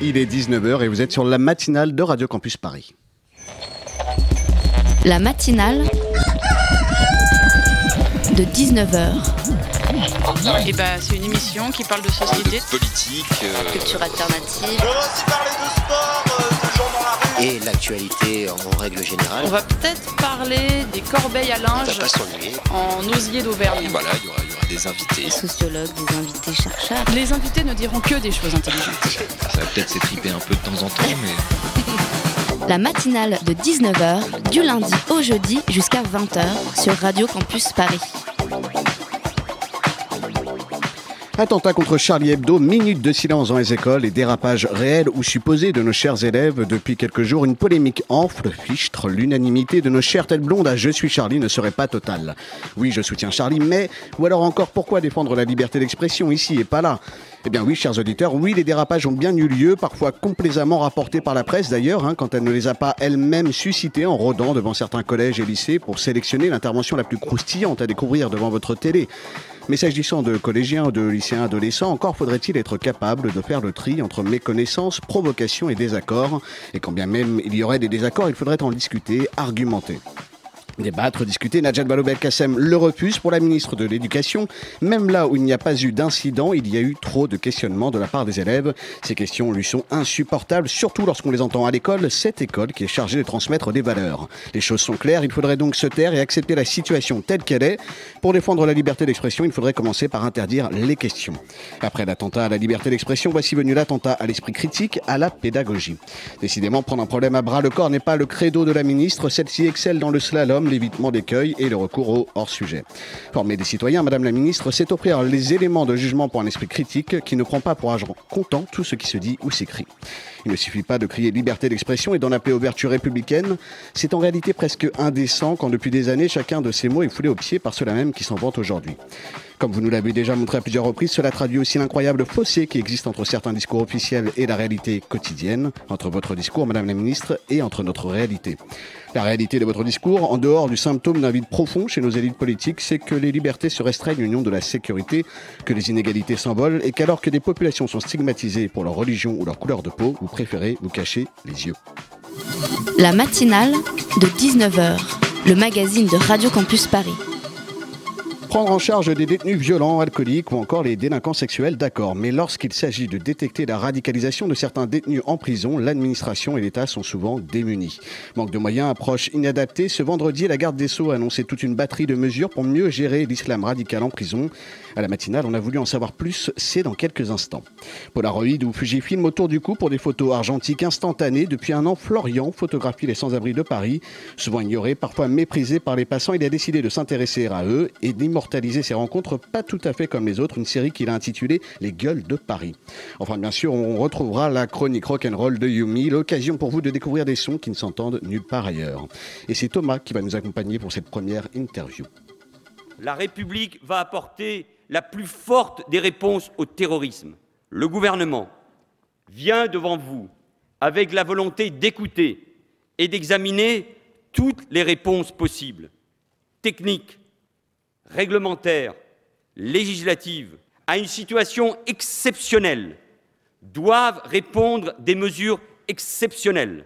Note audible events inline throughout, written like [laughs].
Il est 19h et vous êtes sur la matinale de Radio Campus Paris. La matinale de 19h. Et bah, c'est une émission qui parle de société, de politique, euh, Culture alternative. On va aussi parler de sport, euh, de gens dans la rue. et l'actualité en règle générale. On va peut-être parler des corbeilles à On linge va pas s'ennuyer. en osier d'Auvergne. voilà, il y aura, il y aura des invités. Sociologues, des invités chercheurs. Les invités ne diront que des choses intelligentes. Ça va peut-être s'étriper un peu de temps en temps, mais [laughs] La matinale de 19h, du lundi au jeudi jusqu'à 20h sur Radio Campus Paris. Attentat contre Charlie Hebdo, minute de silence dans les écoles et dérapage réel ou supposé de nos chers élèves. Depuis quelques jours, une polémique enfle, fichtre, l'unanimité de nos chères têtes blondes à Je suis Charlie ne serait pas totale. Oui, je soutiens Charlie, mais, ou alors encore, pourquoi défendre la liberté d'expression ici et pas là? Eh bien oui, chers auditeurs, oui, les dérapages ont bien eu lieu, parfois complaisamment rapportés par la presse d'ailleurs, hein, quand elle ne les a pas elle-même suscités en rôdant devant certains collèges et lycées pour sélectionner l'intervention la plus croustillante à découvrir devant votre télé. Mais s'agissant de collégiens, de lycéens, adolescents, encore faudrait-il être capable de faire le tri entre méconnaissance, provocation et désaccord. Et quand bien même il y aurait des désaccords, il faudrait en discuter, argumenter. Débattre, discuter, Najat Vallaud-Belkacem le refuse pour la ministre de l'Éducation. Même là où il n'y a pas eu d'incident, il y a eu trop de questionnements de la part des élèves. Ces questions lui sont insupportables, surtout lorsqu'on les entend à l'école, cette école qui est chargée de transmettre des valeurs. Les choses sont claires, il faudrait donc se taire et accepter la situation telle qu'elle est. Pour défendre la liberté d'expression, il faudrait commencer par interdire les questions. Après l'attentat à la liberté d'expression, voici venu l'attentat à l'esprit critique, à la pédagogie. Décidément, prendre un problème à bras le corps n'est pas le credo de la ministre, celle-ci excelle dans le slalom, l'évitement d'écueil et le recours au hors-sujet. Former des citoyens, Madame la Ministre, c'est offrir les éléments de jugement pour un esprit critique qui ne prend pas pour argent comptant tout ce qui se dit ou s'écrit. Il ne suffit pas de crier liberté d'expression et d'en appeler aux vertus républicaines. C'est en réalité presque indécent quand depuis des années chacun de ces mots est foulé au pied par ceux-là même qui s'en vantent aujourd'hui. Comme vous nous l'avez déjà montré à plusieurs reprises, cela traduit aussi l'incroyable fossé qui existe entre certains discours officiels et la réalité quotidienne, entre votre discours, Madame la Ministre, et entre notre réalité. La réalité de votre discours, en dehors du symptôme d'un vide profond chez nos élites politiques, c'est que les libertés se restreignent au nom de la sécurité, que les inégalités s'envolent et qu'alors que des populations sont stigmatisées pour leur religion ou leur couleur de peau, vous préférez vous cacher les yeux. La matinale de 19h, le magazine de Radio Campus Paris. Prendre en charge des détenus violents, alcooliques ou encore les délinquants sexuels, d'accord. Mais lorsqu'il s'agit de détecter la radicalisation de certains détenus en prison, l'administration et l'État sont souvent démunis. Manque de moyens, approche inadaptée. Ce vendredi, la garde des Sceaux a annoncé toute une batterie de mesures pour mieux gérer l'islam radical en prison. À la matinale, on a voulu en savoir plus. C'est dans quelques instants. Polaroid ou Fujifilm autour du cou pour des photos argentiques instantanées. Depuis un an, Florian photographie les sans-abri de Paris. Souvent ignorés, parfois méprisés par les passants, il a décidé de s'intéresser à eux et d'immortaliser ces rencontres pas tout à fait comme les autres. Une série qu'il a intitulée Les gueules de Paris. Enfin, bien sûr, on retrouvera la chronique rock'n'roll de Yumi, l'occasion pour vous de découvrir des sons qui ne s'entendent nulle part ailleurs. Et c'est Thomas qui va nous accompagner pour cette première interview. La République va apporter la plus forte des réponses au terrorisme. Le gouvernement vient devant vous avec la volonté d'écouter et d'examiner toutes les réponses possibles, techniques, réglementaires, législatives, à une situation exceptionnelle, doivent répondre des mesures exceptionnelles.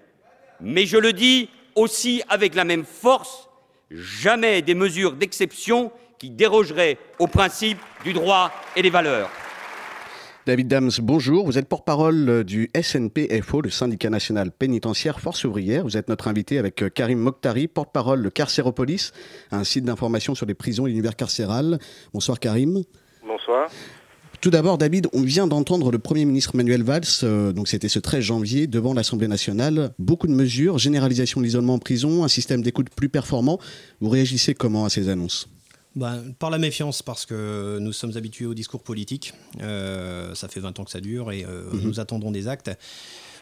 Mais je le dis aussi avec la même force, jamais des mesures d'exception qui dérogeraient aux principes du droit et des valeurs. David Dams, bonjour. Vous êtes porte-parole du SNPFO, le syndicat national pénitentiaire Force ouvrière. Vous êtes notre invité avec euh, Karim Mokhtari, porte-parole de Carcéropolis, un site d'information sur les prisons et l'univers carcéral. Bonsoir Karim. Bonsoir. Tout d'abord, David, on vient d'entendre le Premier ministre Manuel Valls, euh, donc c'était ce 13 janvier, devant l'Assemblée nationale. Beaucoup de mesures, généralisation de l'isolement en prison, un système d'écoute plus performant. Vous réagissez comment à ces annonces? Ben, par la méfiance, parce que nous sommes habitués au discours politique. Euh, ça fait 20 ans que ça dure et euh, Mhm. nous attendons des actes.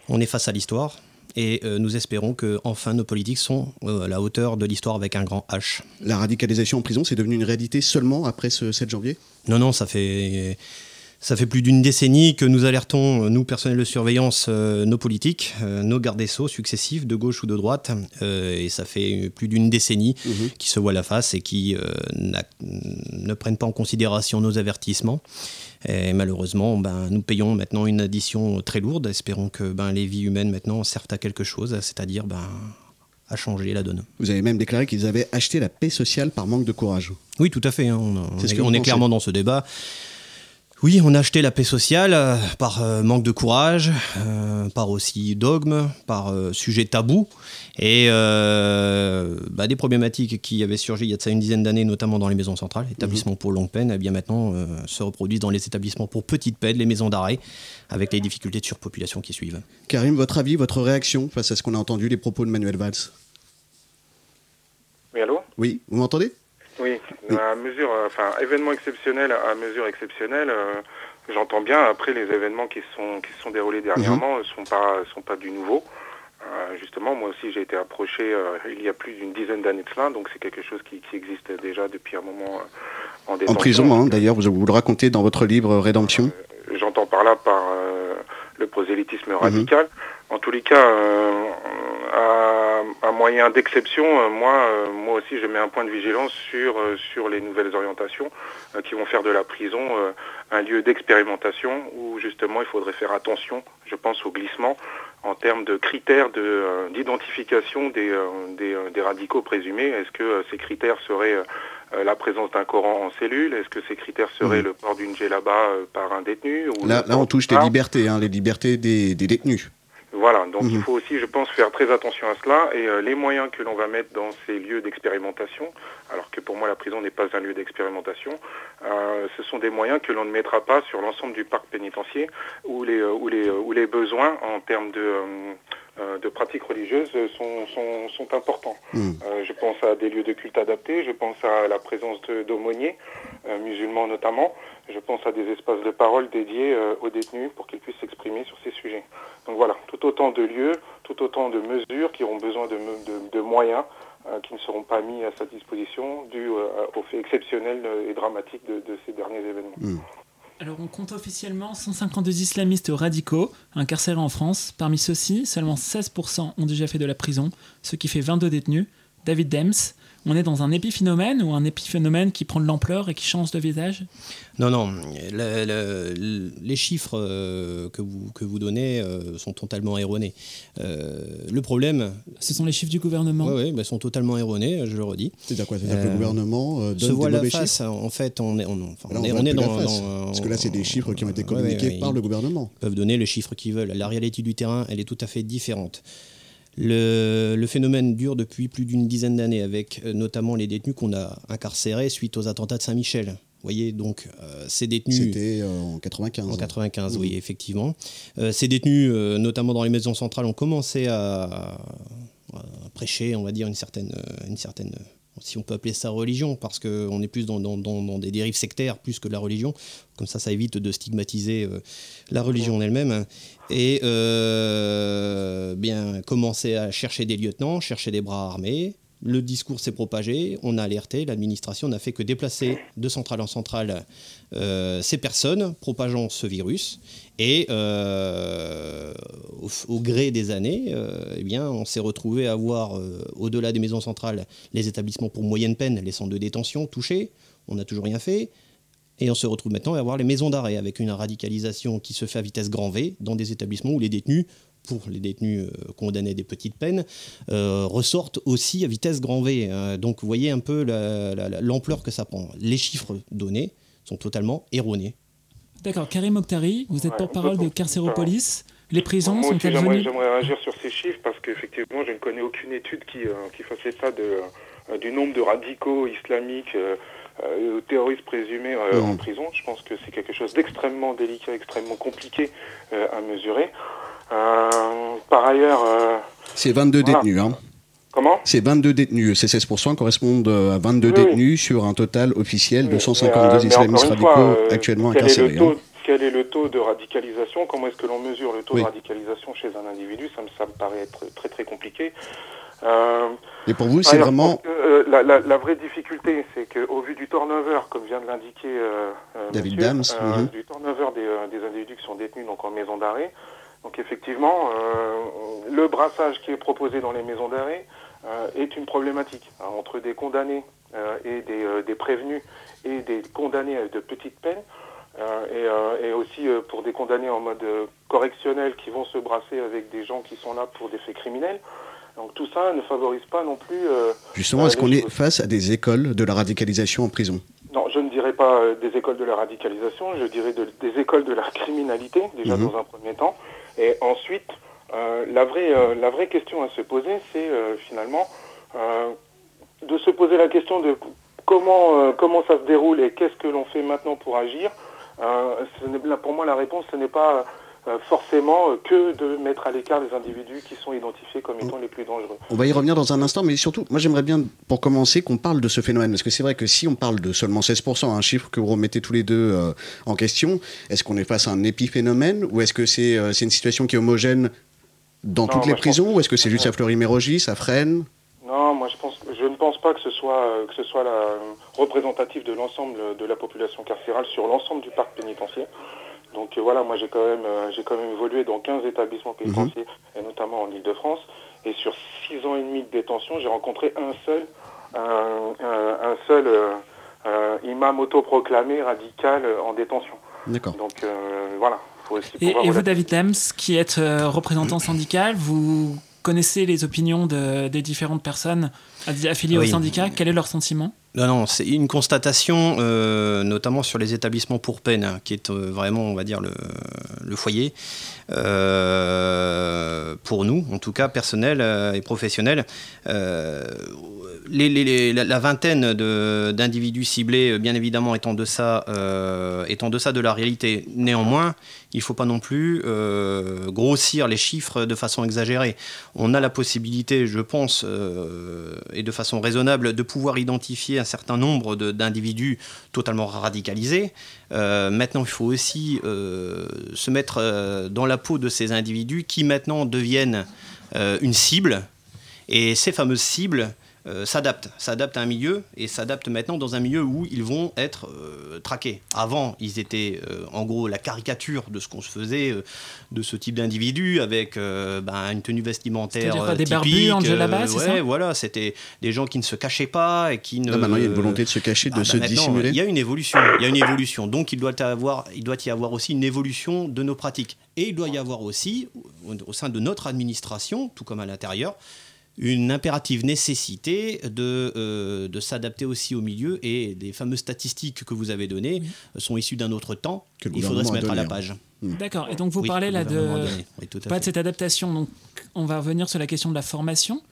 On est face à l'histoire et euh, nous espérons que enfin nos politiques sont euh, à la hauteur de l'histoire avec un grand H. La radicalisation en prison, c'est devenu une réalité seulement après ce 7 janvier? Non, non, ça fait Ça fait plus d'une décennie que nous alertons, nous, personnels de surveillance, euh, nos politiques, euh, nos gardes des sceaux successifs, de gauche ou de droite. Euh, et ça fait plus d'une décennie Mhm. qui se voient la face et qui ne prennent pas en considération nos avertissements. Et malheureusement, ben, nous payons maintenant une addition très lourde. Espérons que ben, les vies humaines maintenant servent à quelque chose, c'est-à-dire ben, à changer la donne. Vous avez même déclaré qu'ils avaient acheté la paix sociale par manque de courage. Oui, tout à fait. hein, On, on C'est ce est, on clairement dans ce débat. Oui, on a acheté la paix sociale euh, par euh, manque de courage, euh, par aussi dogme, par euh, sujet tabou, et euh, bah, des problématiques qui avaient surgi il y a de ça une dizaine d'années, notamment dans les maisons centrales, établissements pour longue peine, eh bien maintenant euh, se reproduisent dans les établissements pour petite peine, les maisons d'arrêt, avec les difficultés de surpopulation qui suivent. Karim, votre avis, votre réaction face à ce qu'on a entendu, les propos de Manuel Valls? Oui, allô? Oui, vous m'entendez? Oui, à mesure, euh, enfin, événement exceptionnel à mesure exceptionnelle, euh, j'entends bien. Après, les événements qui se sont, qui se sont déroulés dernièrement ne sont, pas, sont pas du nouveau. Euh, justement, moi aussi, j'ai été approché euh, il y a plus d'une dizaine d'années de cela, donc c'est quelque chose qui, qui existe déjà depuis un moment euh, en En prison, hein, d'ailleurs, vous, vous le racontez dans votre livre Rédemption. J'entends par là par euh, le prosélytisme radical. En tous les cas, euh, à, à moyen d'exception, euh, moi, euh, moi aussi, je mets un point de vigilance sur sur les nouvelles orientations qui vont faire de la prison un lieu d'expérimentation où justement il faudrait faire attention, je pense, au glissement en termes de critères de, euh, d'identification des, euh, des, des radicaux présumés. Est-ce que euh, ces critères seraient la présence d'un Coran en cellule? Est-ce que ces critères seraient Mhm. le port d'une djellaba par un détenu ou Là, on touche les libertés, hein, les libertés des, des détenus. Voilà, donc Mhm. il faut aussi, je pense, faire très attention à cela et euh, les moyens que l'on va mettre dans ces lieux d'expérimentation, alors que pour moi la prison n'est pas un lieu d'expérimentation, euh, ce sont des moyens que l'on ne mettra pas sur l'ensemble du parc pénitentiaire où les, euh, où les, euh, où les besoins en termes de, euh, de pratiques religieuses sont, sont, sont importants. Mhm. Euh, je pense à des lieux de culte adaptés, je pense à la présence d'aumôniers, euh, musulmans notamment, je pense à des espaces de parole dédiés euh, aux détenus pour qu'ils puissent s'exprimer sur ces sujets. Donc voilà, tout autant de lieux, tout autant de mesures qui auront besoin de, me- de- de moyens euh, qui ne seront pas mis à sa disposition dû euh, au fait exceptionnel euh, et dramatique de, de ces derniers événements. Mhm. Alors on compte officiellement 152 islamistes radicaux incarcérés en France. Parmi ceux-ci, seulement 16% ont déjà fait de la prison, ce qui fait 22 détenus. David Dems, on est dans un épiphénomène ou un épiphénomène qui prend de l'ampleur et qui change de visage? Non, non, le- le- les chiffres euh, que, vous, que vous donnez euh, sont totalement erronés. Euh, le problème, Ce sont les chiffres du gouvernement. ouais, ouais, bah, sont totalement erronés, je le redis. C'est-à-dire quoi? C'est-à-dire que le gouvernement euh, Se donne voit des la face, chiffres? en fait, on est, on, enfin, Là, on est, on est dans, Parce que là, c'est des chiffres qui ont été communiqués ouais, ouais, par ils le gouvernement. peuvent donner les chiffres qu'ils veulent. La réalité du terrain, elle est tout à fait différente. Le, le phénomène dure depuis plus d'une dizaine d'années, avec euh, notamment les détenus qu'on a incarcérés suite aux attentats de Saint-Michel. Vous voyez, donc euh, ces détenus... C'était euh, en 95. En 95, oui, effectivement. Euh, ces détenus, notamment dans les maisons centrales, ont commencé à, à prêcher, on va dire, une certaine, une certaine, si on peut appeler ça religion, parce qu'on est plus dans, dans- dans- dans des dérives sectaires plus que la religion. Comme ça, ça évite de stigmatiser euh, la religion en elle-même. Et euh, bien, commencer à chercher des lieutenants, chercher des bras armés. Le discours s'est propagé, on a alerté, l'administration n'a fait que déplacer de centrale en centrale euh, ces personnes propageant ce virus. Et euh, au, gré des années, euh, eh on s'est retrouvé à voir, euh, au-delà des maisons centrales, les établissements pour moyenne peine, les centres de détention touchés. On n'a toujours rien fait. Et on se retrouve maintenant à avoir les maisons d'arrêt avec une radicalisation qui se fait à vitesse grand V dans des établissements où les détenus, pour les détenus euh, condamnés à des petites peines, ressortent aussi à vitesse grand V. donc vous voyez un peu la- la- la- l'ampleur que ça prend. Les chiffres donnés sont totalement erronés. D'accord, Karim Okhtari, vous êtes Ouais, porte-parole de Carcéropolis. Les prisons Moi aussi, sont-elles j'aimerais, venues j'aimerais réagir sur ces chiffres parce qu'effectivement, je ne connais aucune étude qui, euh, qui fasse état de, euh, du nombre de radicaux islamiques euh, euh, terroristes présumés euh, en prison. Je pense que c'est quelque chose d'extrêmement délicat, extrêmement compliqué euh, à mesurer. Euh, par ailleurs, euh, C'est 22 Voilà. détenus. Hein. Comment? C'est 22 détenus. Ces 16% correspondent euh, à 22 Oui, oui. détenus sur un total officiel de Mais, 152 euh, mais islamistes fois, radicaux euh, actuellement incarcérés. hein. quel est le taux de radicalisation? Comment est-ce que l'on mesure le taux Oui. de radicalisation chez un individu? Ça me, ça me paraît être très très compliqué. Euh, Et pour vous, c'est vraiment. que, euh, la, vraie difficulté, c'est qu'au vu du turnover, comme vient de l'indiquer euh, David Dams, mhm. du turnover des, des, individus qui sont détenus donc en maison d'arrêt, donc effectivement, le brassage qui est proposé dans les maisons d'arrêt est une problématique hein, entre des condamnés et des, des, prévenus et des condamnés de petites peines. et, et, aussi pour des condamnés en mode correctionnel qui vont se brasser avec des gens qui sont là pour des faits criminels. Donc tout ça ne favorise pas non plus. Euh, Justement, est-ce qu'on est face à des écoles de la radicalisation en prison? Non, je ne dirais pas euh, des écoles de la radicalisation, je dirais des écoles de la criminalité, déjà mhm. dans un premier temps. Et ensuite, euh, la, vraie, la vraie question à se poser, c'est finalement de se poser la question de comment, comment ça se déroule et qu'est-ce que l'on fait maintenant pour agir. pour moi, la réponse, ce n'est pas euh, forcément euh, que de mettre à l'écart les individus qui sont identifiés comme étant les plus dangereux. On va y revenir dans un instant, mais surtout, moi j'aimerais bien, pour commencer, qu'on parle de ce phénomène. Parce que c'est vrai que si on parle de seulement 16%, un chiffre que vous remettez tous les deux euh, en question, est-ce qu'on est face à un épiphénomène ou est-ce que c'est une situation qui est homogène dans toutes les prisons ou est-ce que c'est juste à Fleury-Mérogis, ça freine? Non, moi je, pense, je ne pense pas que ce soit, que ce soit la, représentatif de l'ensemble de la population carcérale sur l'ensemble du parc pénitentiaire. Donc euh, voilà, moi j'ai quand même euh, j'ai quand même évolué dans 15 établissements pénitentiaires, mhm. et notamment en Ile-de-France. Et sur 6 ans et demi de détention, j'ai rencontré un seul, un, seul euh, imam autoproclamé radical en détention. D'accord. Donc voilà. Faut aussi et, et vous, David Lems, qui êtes représentant [coughs] syndical, vous connaissez les opinions de, des différentes personnes affiliées au syndicat? Quel est leur sentiment? Non, non, c'est une constatation, euh, notamment sur les établissements pour peine, hein, qui est euh, vraiment, on va dire, le, le foyer. Euh, pour nous, en tout cas personnel et professionnel, les, la, vingtaine d'individus ciblés, bien évidemment, est en, deçà, est en deçà de la réalité. Néanmoins, il ne faut pas non plus grossir les chiffres de façon exagérée. On a la possibilité, je pense, et de façon raisonnable, de pouvoir identifier un certain nombre d'individus totalement radicalisés. Euh, maintenant, il faut aussi euh, se mettre euh, dans la peau de ces individus qui maintenant deviennent une cible. Et ces fameuses cibles, euh, s'adaptent, s'adaptent à un milieu et s'adaptent maintenant dans un milieu où ils vont être euh, traqués. Avant, ils étaient euh, en gros la caricature de ce qu'on se faisait de ce type d'individu avec ben, une tenue vestimentaire des typique. barbus, Angela Bass, ouais, voilà, c'était des gens qui ne se cachaient pas et qui ne. maintenant, il y a une volonté de se cacher, de ah, se ben, dissimuler. Il y a une évolution, il y a une évolution. Donc, il doit avoir, il doit y avoir aussi une évolution de nos pratiques. Et il doit y avoir aussi, au sein de notre administration, tout comme à l'intérieur, une impérative nécessité de, euh, de s'adapter aussi au milieu et les fameuses statistiques que vous avez données sont issues d'un autre temps. Il faudrait se mettre à la page. Hmm. D'accord. Et donc vous parlez là de pas de cette adaptation. Donc on va revenir sur la question de la formation.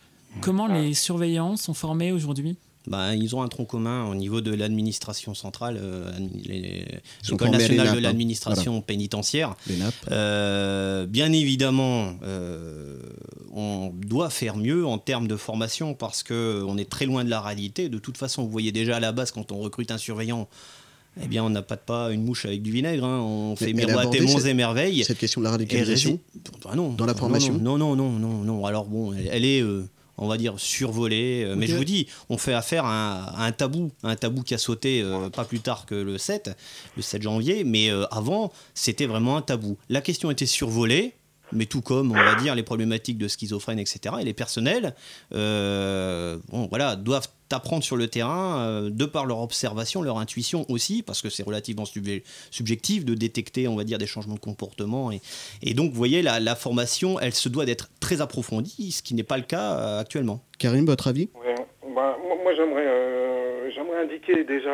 Comment les surveillants sont formés aujourd'hui? Bah, ils ont un tronc commun au niveau de l'administration centrale, euh, l'école nationale de hein. l'administration pénitentiaire. Euh, bien évidemment, euh, on doit faire mieux en termes de formation parce qu'on est très loin de la réalité. De toute façon, vous voyez déjà à la base, quand on recrute un surveillant, eh bien, on n'a pas de pas une mouche avec du vinaigre. Hein. On fait miroiter monts et merveilles. Cette question de la radicalisation bah non, dans la formation non, non, non, non, non. Alors bon, elle, est on va dire, survolé. Euh, mais je vous dis, on fait affaire à, un tabou, un tabou qui a sauté euh, pas plus tard que le 7, le 7 janvier, mais euh, avant, c'était vraiment un tabou. La question était survolée, mais tout comme, on va dire, les problématiques de schizophrène, etc. Et les personnels, bon, voilà, doivent apprendre sur le terrain, euh, de par leur observation, leur intuition aussi, parce que c'est relativement subjectif de détecter, on va dire, des changements de comportement. Et, et donc, vous voyez, la, formation, elle se doit d'être très approfondie, ce qui n'est pas le cas euh, actuellement. Karim, votre avis? Bah, Moi, j'aimerais euh, j'aimerais indiquer déjà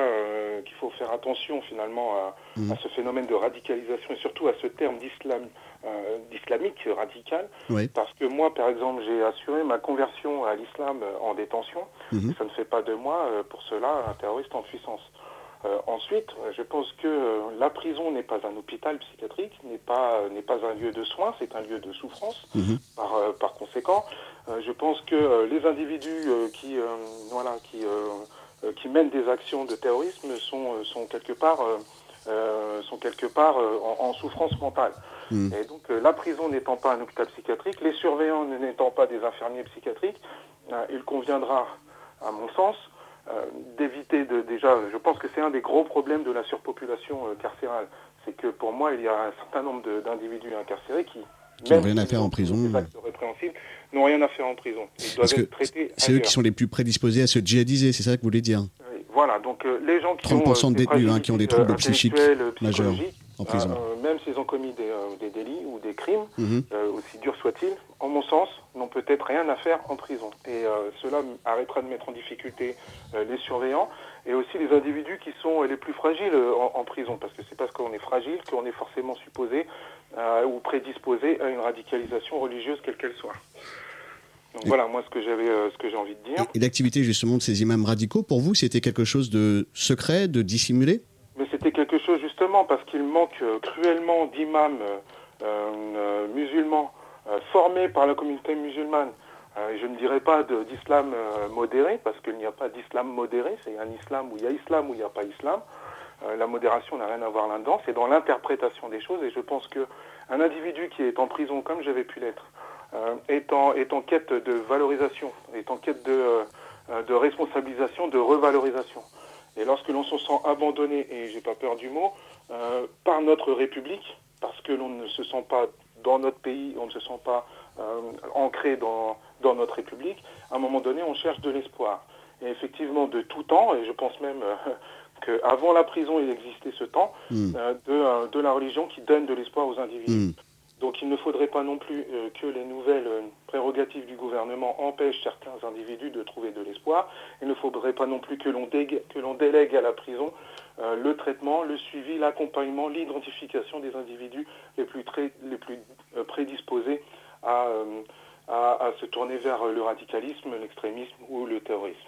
qu'il faut faire attention finalement à, mmh. à, ce phénomène de radicalisation et surtout à ce terme d'islam euh, d'islamique radical. Parce que moi, par exemple, j'ai assuré ma conversion à l'islam en détention. Mhm. Ça ne fait pas de moi, euh, pour cela, un terroriste en puissance. Euh, ensuite, je pense que la prison n'est pas un hôpital psychiatrique, n'est pas n'est pas un lieu de soins, c'est un lieu de souffrance. Mhm. Par, par conséquent, je pense que les individus qui voilà qui qui mènent des actions de terrorisme sont sont quelque part sont quelque part en souffrance mentale. Mm. Et donc, euh, la prison n'étant pas un hôpital psychiatrique, les surveillants n'étant pas des infirmiers psychiatriques, euh, il conviendra à mon sens, d'éviter de déjà, je pense que c'est un des gros problèmes de la surpopulation carcérale. C'est que pour moi, il y a un certain nombre d'individus incarcérés qui qui n'ont rien à faire en prison. n'ont rien à faire en prison. Ils doivent être traités. C'est eux qui sont les plus prédisposés à se djihadiser, c'est ça que vous voulez dire? Voilà, donc euh, les gens qui 30% ont, de détenus hein, qui ont des troubles psychiques majeurs en prison. Euh, même s'ils ont commis des, euh, des, délits ou des crimes, Mhm. aussi durs soient-ils, en mon sens, n'ont peut-être rien à faire en prison. Et cela arrêtera de mettre en difficulté les surveillants et aussi les individus qui sont les plus fragiles en, en prison, parce que c'est parce qu'on est fragile qu'on est forcément supposé euh, ou prédisposé à une radicalisation religieuse quelle qu'elle soit. Donc Et- voilà, moi ce que j'avais, euh, ce que j'ai envie de dire. Et l'activité justement de ces imams radicaux, pour vous, c'était quelque chose de secret, de dissimulé? Mais c'était quelque justement parce qu'il manque euh, cruellement d'imams euh, euh, musulmans formés par la communauté musulmane. Je ne dirais pas d'islam modéré parce qu'il n'y a pas d'islam modéré, c'est un islam où il y a islam où il n'y a pas islam. La modération n'a rien à voir là-dedans, c'est dans l'interprétation des choses et je pense que un individu qui est en prison comme j'avais pu l'être est, en, est en quête de valorisation, est en quête de, de responsabilisation, de revalorisation. Et lorsque l'on se sent abandonné, et j'ai pas peur du mot, euh, par notre République, parce que l'on ne se sent pas dans notre pays, on ne se sent pas euh, ancré dans, dans notre République, à un moment donné, on cherche de l'espoir. Et effectivement, de tout temps, et je pense même euh, [laughs] qu'avant la prison, il existait ce temps, Hmm. de, de la religion qui donne de l'espoir aux individus. Hmm. Donc il ne faudrait pas non plus euh, que les nouvelles euh, prérogatives du gouvernement empêchent certains individus de trouver de l'espoir. Il ne faudrait pas non plus que l'on délègue à la prison euh, le traitement, le suivi, l'accompagnement, l'identification des individus les plus, prédisposés à, se tourner vers le radicalisme, l'extrémisme ou le terrorisme.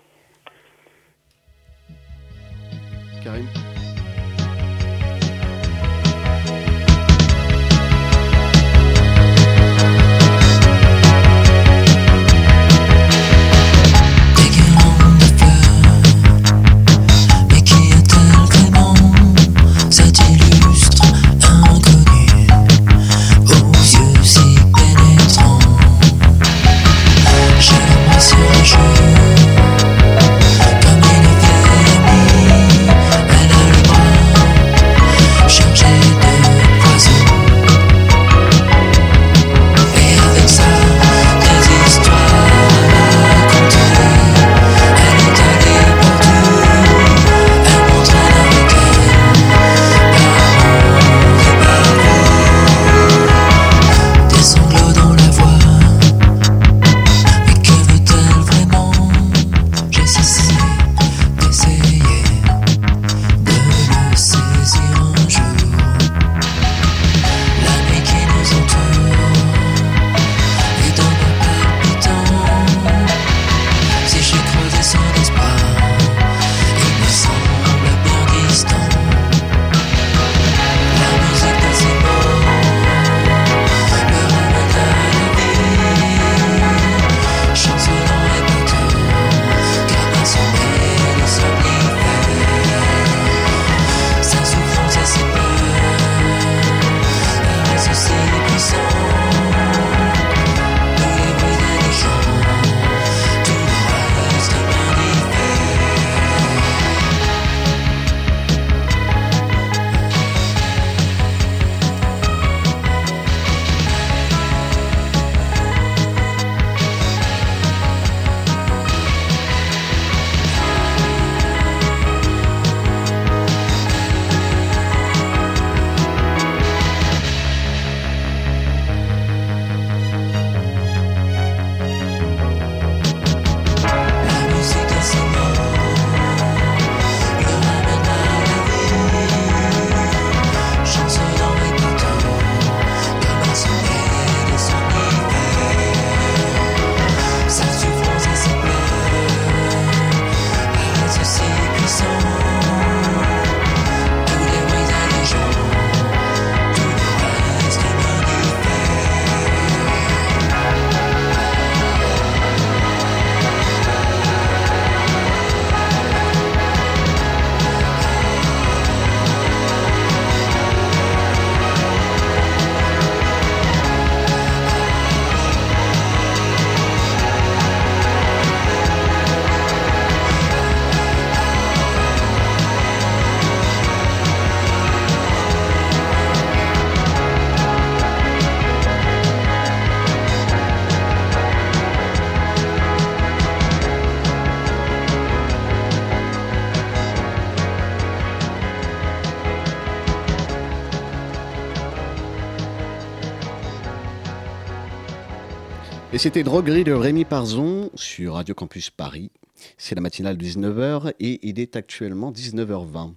Et c'était Droguerie de Rémi Parzon sur Radio Campus Paris. C'est la matinale de 19h et il est actuellement 19h20.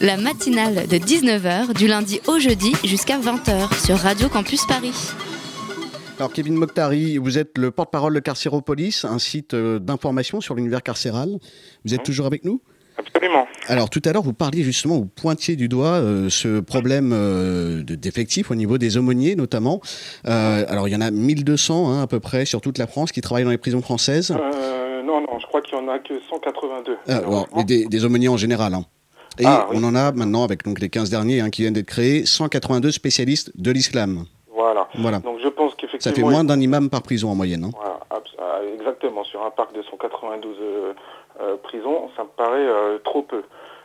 La matinale de 19h du lundi au jeudi jusqu'à 20h sur Radio Campus Paris. Alors Kevin Mokhtari, vous êtes le porte-parole de Carcéropolis, un site euh, d'information sur l'univers carcéral. Vous êtes toujours avec nous? Absolument. Alors tout à l'heure, vous parliez justement, vous pointiez du doigt euh, ce problème euh, de- d'effectifs au niveau des aumôniers notamment. Euh, alors il y en a 1200 hein, à peu près sur toute la France qui travaillent dans les prisons françaises. Euh, non, non, je crois qu'il y en a que 182. Ah, alors, des, des aumôniers en général. hein. Et Ah, oui. on en a maintenant, avec donc les 15 derniers hein, qui viennent d'être créés, 182 spécialistes de l'islam. Voilà. Voilà. Donc je pense Ça qu'effectivement... fait moins d'un imam par prison en moyenne. Voilà, ah, exactement, sur un parc de 192 euh, prisons, ça me paraît euh, trop peu.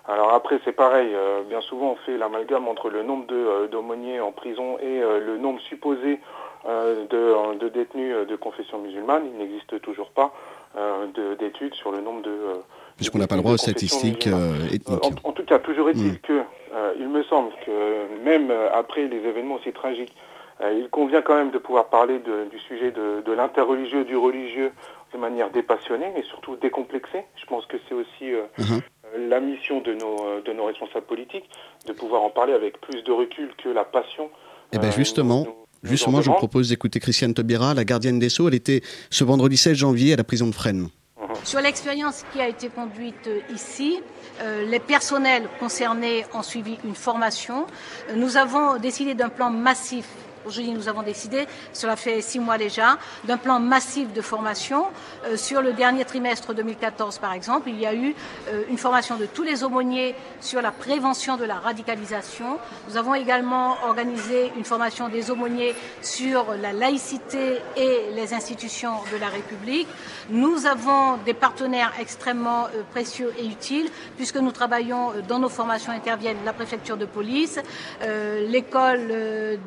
Alors après, c'est pareil, euh, bien souvent on fait l'amalgame entre le nombre de, d'aumôniers en prison et le nombre supposé de, de détenus de confession musulmane. Il n'existe toujours pas de- d'études sur le nombre de... euh, Puisqu'on n'a pas le droit aux statistiques euh, ethniques. En, en tout cas, toujours est-il Mm. que, euh, il me semble que même après les événements aussi tragiques, euh, il convient quand même de pouvoir parler de- du sujet de, de l'interreligieux, du religieux de manière dépassionnée et surtout décomplexée. Je pense que c'est aussi euh, Mhm. euh, la mission de nos, euh, de nos responsables politiques de pouvoir en parler avec plus de recul que la passion. Eh bien justement, nous- nous- nous justement, en je vous propose d'écouter Christiane Taubira, la gardienne des Sceaux. Elle était ce vendredi 16 janvier à la prison de Fresnes. Sur l'expérience qui a été conduite ici, euh, les personnels concernés ont suivi une formation. Nous avons décidé d'un plan massif. Aujourd'hui, nous avons décidé, cela fait six mois déjà, d'un plan massif de formation. Euh, sur le dernier trimestre 2014, par exemple, il y a eu euh, une formation de tous les aumôniers sur la prévention de la radicalisation. Nous avons également organisé une formation des aumôniers sur la laïcité et les institutions de la République. Nous avons des partenaires extrêmement euh, précieux et utiles puisque nous travaillons dans nos formations interviennent la préfecture de police, l'école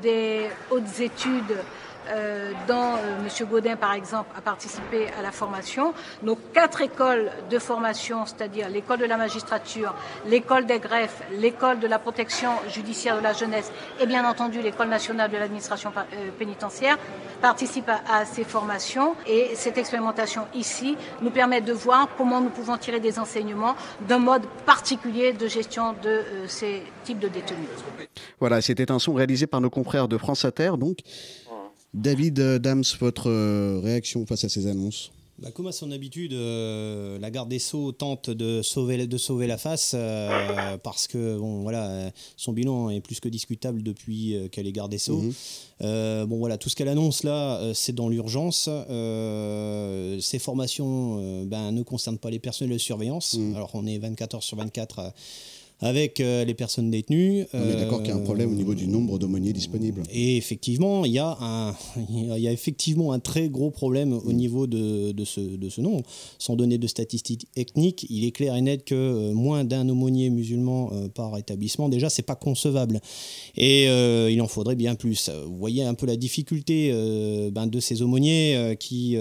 des hautes études euh, dont euh, M. Gaudin, par exemple, a participé à la formation. Nos quatre écoles de formation, c'est-à-dire l'école de la magistrature, l'école des greffes, l'école de la protection judiciaire de la jeunesse et bien entendu l'école nationale de l'administration euh, pénitentiaire, participent à, à ces formations. Et cette expérimentation ici nous permet de voir comment nous pouvons tirer des enseignements d'un mode particulier de gestion de euh, ces types de détenus. Voilà, c'était un son réalisé par nos confrères de France Inter. Donc, David euh, Dams, votre euh, réaction face à ces annonces? Bah, comme à son habitude, euh, la garde des Sceaux tente de sauver, de sauver la face euh, parce que bon, voilà, son bilan est plus que discutable depuis qu'elle est garde des Sceaux. Mhm. Euh, bon voilà, tout ce qu'elle annonce là, c'est dans l'urgence. Ces formations ben, ne concernent pas les personnels de surveillance. Mhm. Alors on est 24 heures sur 24 euh, avec euh, les personnes détenues. On est d'accord qu'il y a un Euh, problème au niveau du nombre d'aumôniers disponibles. et effectivement, il y, a un, il y a- effectivement un très gros problème au niveau de, de ce, de ce nombre. Sans donner de statistiques ethniques, il est clair et net que euh, moins d'un aumônier musulman par établissement, déjà, c'est pas concevable. Et il en faudrait bien plus. Vous voyez un peu la difficulté ben, de ces aumôniers qui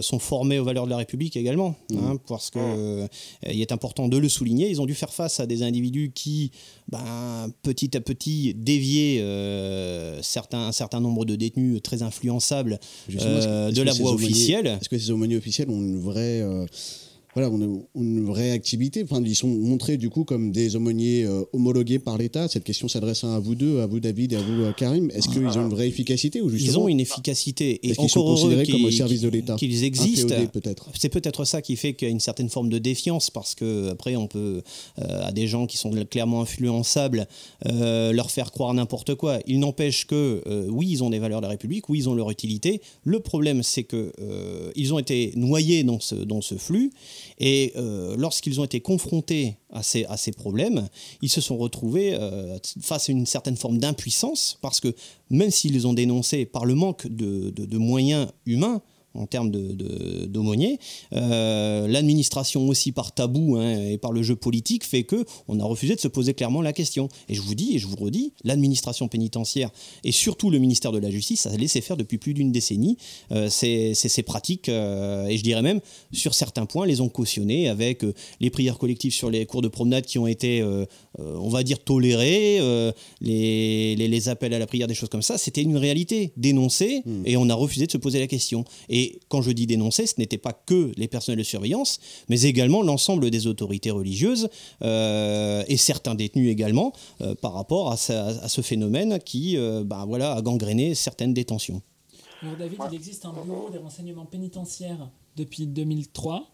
sont formés aux valeurs de la République également, hein, parce que euh, il est important de le souligner. Ils ont dû faire face à des individus qui, ben, petit à petit, déviaient euh, certains, un certain nombre de détenus très influençables euh, de la voie officielle. Est-ce que ces aumôniers officiels ont une vraie, voilà, ont une vraie activité Enfin, ils sont montrés du coup comme des aumôniers euh, homologués par l'État. Cette question s'adresse à vous deux, à vous David et à vous euh, Karim. Est-ce qu'ils ont une vraie efficacité ou Ils justement ont une efficacité et Est-ce qu'ils sont encore heureux considérés comme au service de l'État qu'ils existent. Peut-être. C'est peut-être ça qui fait qu'il y a une certaine forme de défiance parce que après on peut euh, à des gens qui sont clairement influençables euh, leur faire croire n'importe quoi. Il n'empêche que oui ils ont des valeurs de la République, oui ils ont leur utilité. Le problème c'est que ils ont été noyés dans ce dans ce flux et euh, lorsqu'ils ont été confrontés à ces, problèmes, ils se sont retrouvés euh, face à une certaine forme d'impuissance, parce que même s'ils ont dénoncé par le manque de moyens humains, en termes d'aumônier. De, d'aumônier. Euh, L'administration aussi par tabou hein, et par le jeu politique fait que on a refusé de se poser clairement la question. Et je vous dis et je vous redis, l'administration pénitentiaire et surtout le ministère de la Justice a laissé faire depuis plus d'une décennie euh, ces, ces- ces pratiques euh, et je dirais même sur certains points les ont cautionnées avec les prières collectives sur les cours de promenade qui ont été, on va dire, tolérées, les, les- les appels à la prière, des choses comme ça. C'était une réalité dénoncée et on a refusé de se poser la question. Et quand je dis dénoncer, ce n'était pas que les personnels de surveillance, mais également l'ensemble des autorités religieuses euh, et certains détenus également euh, par rapport à, ce phénomène qui euh, ben voilà, a gangréné certaines détentions. Alors David, il existe un bureau des renseignements pénitentiaires depuis 2003.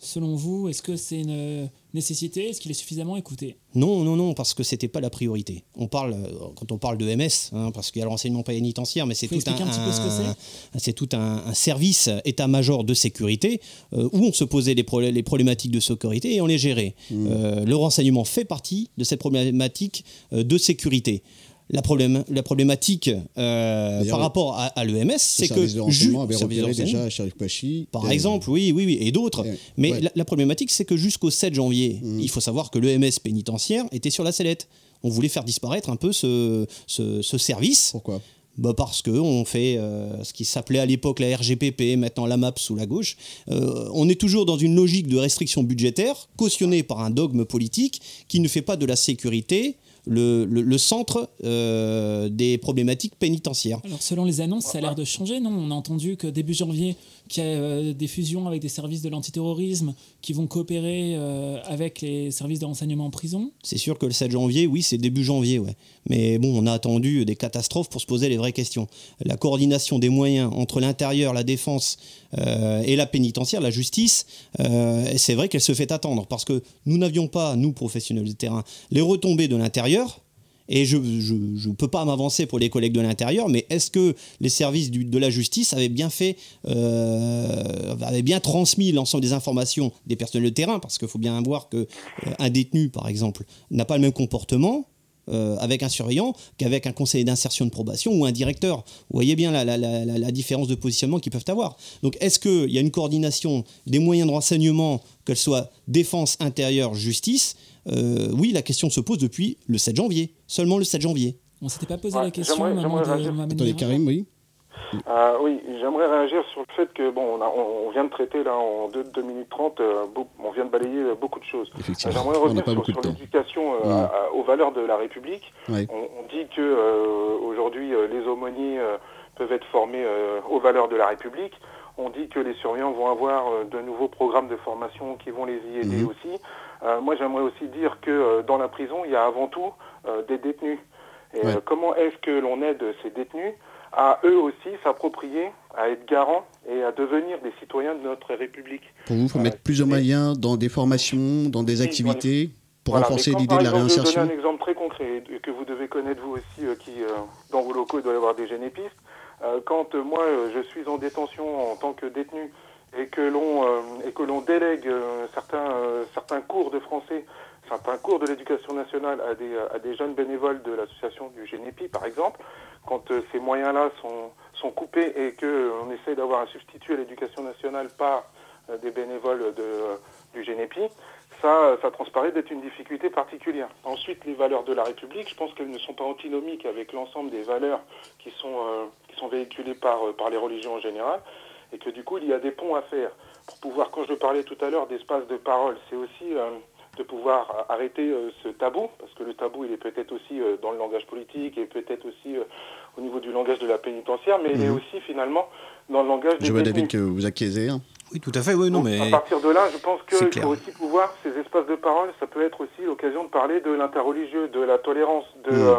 Selon vous, est-ce que c'est une euh, nécessité? Est-ce qu'il est suffisamment écouté? Non, non, non, parce que c'était pas la priorité. On parle, euh, quand on parle de MS, hein, parce qu'il y a le renseignement pénitentiaire, mais c'est tout un, expliquer un petit peu ce que un- c'est tout un, un service état-major de sécurité euh, où on se posait les, problématiques de sécurité et on les gérait. Euh, le renseignement fait partie de cette problématique euh, de sécurité. La, problème, la problématique euh, par rapport à, à l'EMS, c'est que ju- avait repéré déjà Sharif Pachi. par exemple, oui, oui, oui, et d'autres. Mais ouais. la, la problématique, c'est que jusqu'au 7 janvier, il faut savoir que l'EMS pénitentiaire était sur la sellette. On voulait faire disparaître un peu ce, ce- ce service. Pourquoi? Bah parce qu'on fait euh, ce qui s'appelait à l'époque la RGPP, maintenant la MAP sous la gauche. Euh, on est toujours dans une logique de restriction budgétaire, cautionnée par un dogme politique qui ne fait pas de la sécurité le, centre euh, des problématiques pénitentiaires. Alors selon les annonces, ça a l'air de changer, non? On a entendu que début janvier, qu'il y a euh, des fusions avec des services de l'antiterrorisme qui vont coopérer euh, avec les services de renseignement en prison. C'est sûr que le 7 janvier, oui, c'est début janvier, ouais. Mais bon, on a attendu des catastrophes pour se poser les vraies questions. La coordination des moyens entre l'intérieur, la défense euh, et la pénitentiaire, la justice, euh, c'est vrai qu'elle se fait attendre parce que nous n'avions pas, nous professionnels de terrain, les retombées de l'intérieur. Et je ne peux pas m'avancer pour les collègues de l'intérieur, mais est-ce que les services de la justice avaient bien fait, euh, avaient bien transmis l'ensemble des informations des personnels de terrain? Parce qu'il faut bien voir que euh, un détenu, par exemple, n'a pas le même comportement euh, avec un surveillant qu'avec un conseiller d'insertion de probation ou un directeur. Vous voyez bien la, la- la- la- la différence de positionnement qu'ils peuvent avoir. Donc est-ce qu'il y a une coordination des moyens de renseignement, qu'elle soit défense, intérieure, justice Euh, Oui, la question se pose depuis le 7 janvier, seulement le 7 janvier. On s'était pas posé Ouais, la question Attendez. Karim, oui. Euh, oui, j'aimerais réagir sur le fait que, bon, on, a- on- on vient de traiter là en 2, minutes 30, euh, on vient de balayer euh, beaucoup de choses. Effectivement. J'aimerais On n'a revenir pas sur, beaucoup de sur temps. l'éducation euh, Mm. aux valeurs de la République. Ouais. On, on dit que euh, aujourd'hui euh, les aumôniers euh, peuvent être formés euh, aux valeurs de la République. On dit que les surveillants vont avoir euh, de nouveaux programmes de formation qui vont les y aider Mhm. aussi. Euh, moi, j'aimerais aussi dire que euh, dans la prison, il y a avant tout euh, des détenus. Et Ouais. comment est-ce que l'on aide ces détenus à eux aussi s'approprier, à être garants et à devenir des citoyens de notre République? Pour vous, il faut mettre plus de moyens dans des formations, dans des activités, pour Voilà, renforcer l'idée de la exemple, Je vais réinsertion donner un exemple très concret et que vous devez connaître vous aussi, euh, qui euh, dans vos locaux il doit y avoir des génépistes. Quand moi je suis en détention en tant que détenu et que l'on euh, et que l'on délègue euh, certains euh, certains cours de français, certains cours de l'éducation nationale à des à des jeunes bénévoles de l'association du Génépi par exemple, quand ces moyens-là sont sont coupés et que euh, on essaie d'avoir un substitut à l'éducation nationale par des bénévoles de, du Génépi, ça, ça transparaît d'être une difficulté particulière. Ensuite, les valeurs de la République, je pense qu'elles ne sont pas antinomiques avec l'ensemble des valeurs qui sont, qui sont véhiculées par, par les religions en général, et que du coup, il y a des ponts à faire pour pouvoir, quand je parlais tout à l'heure d'espace de parole, c'est aussi euh, de pouvoir arrêter euh, ce tabou, parce que le tabou, il est peut-être aussi euh, dans le langage politique et peut-être aussi euh, au niveau du langage de la pénitentiaire, mais il est Mhm. aussi finalement dans le langage des Je vois. David que vous acquiescez. hein. Oui, tout à fait, oui, non, mais... À partir de là, je pense qu'il faut aussi pouvoir, ces espaces de parole, ça peut être aussi l'occasion de parler de l'interreligieux, de la tolérance, de, euh,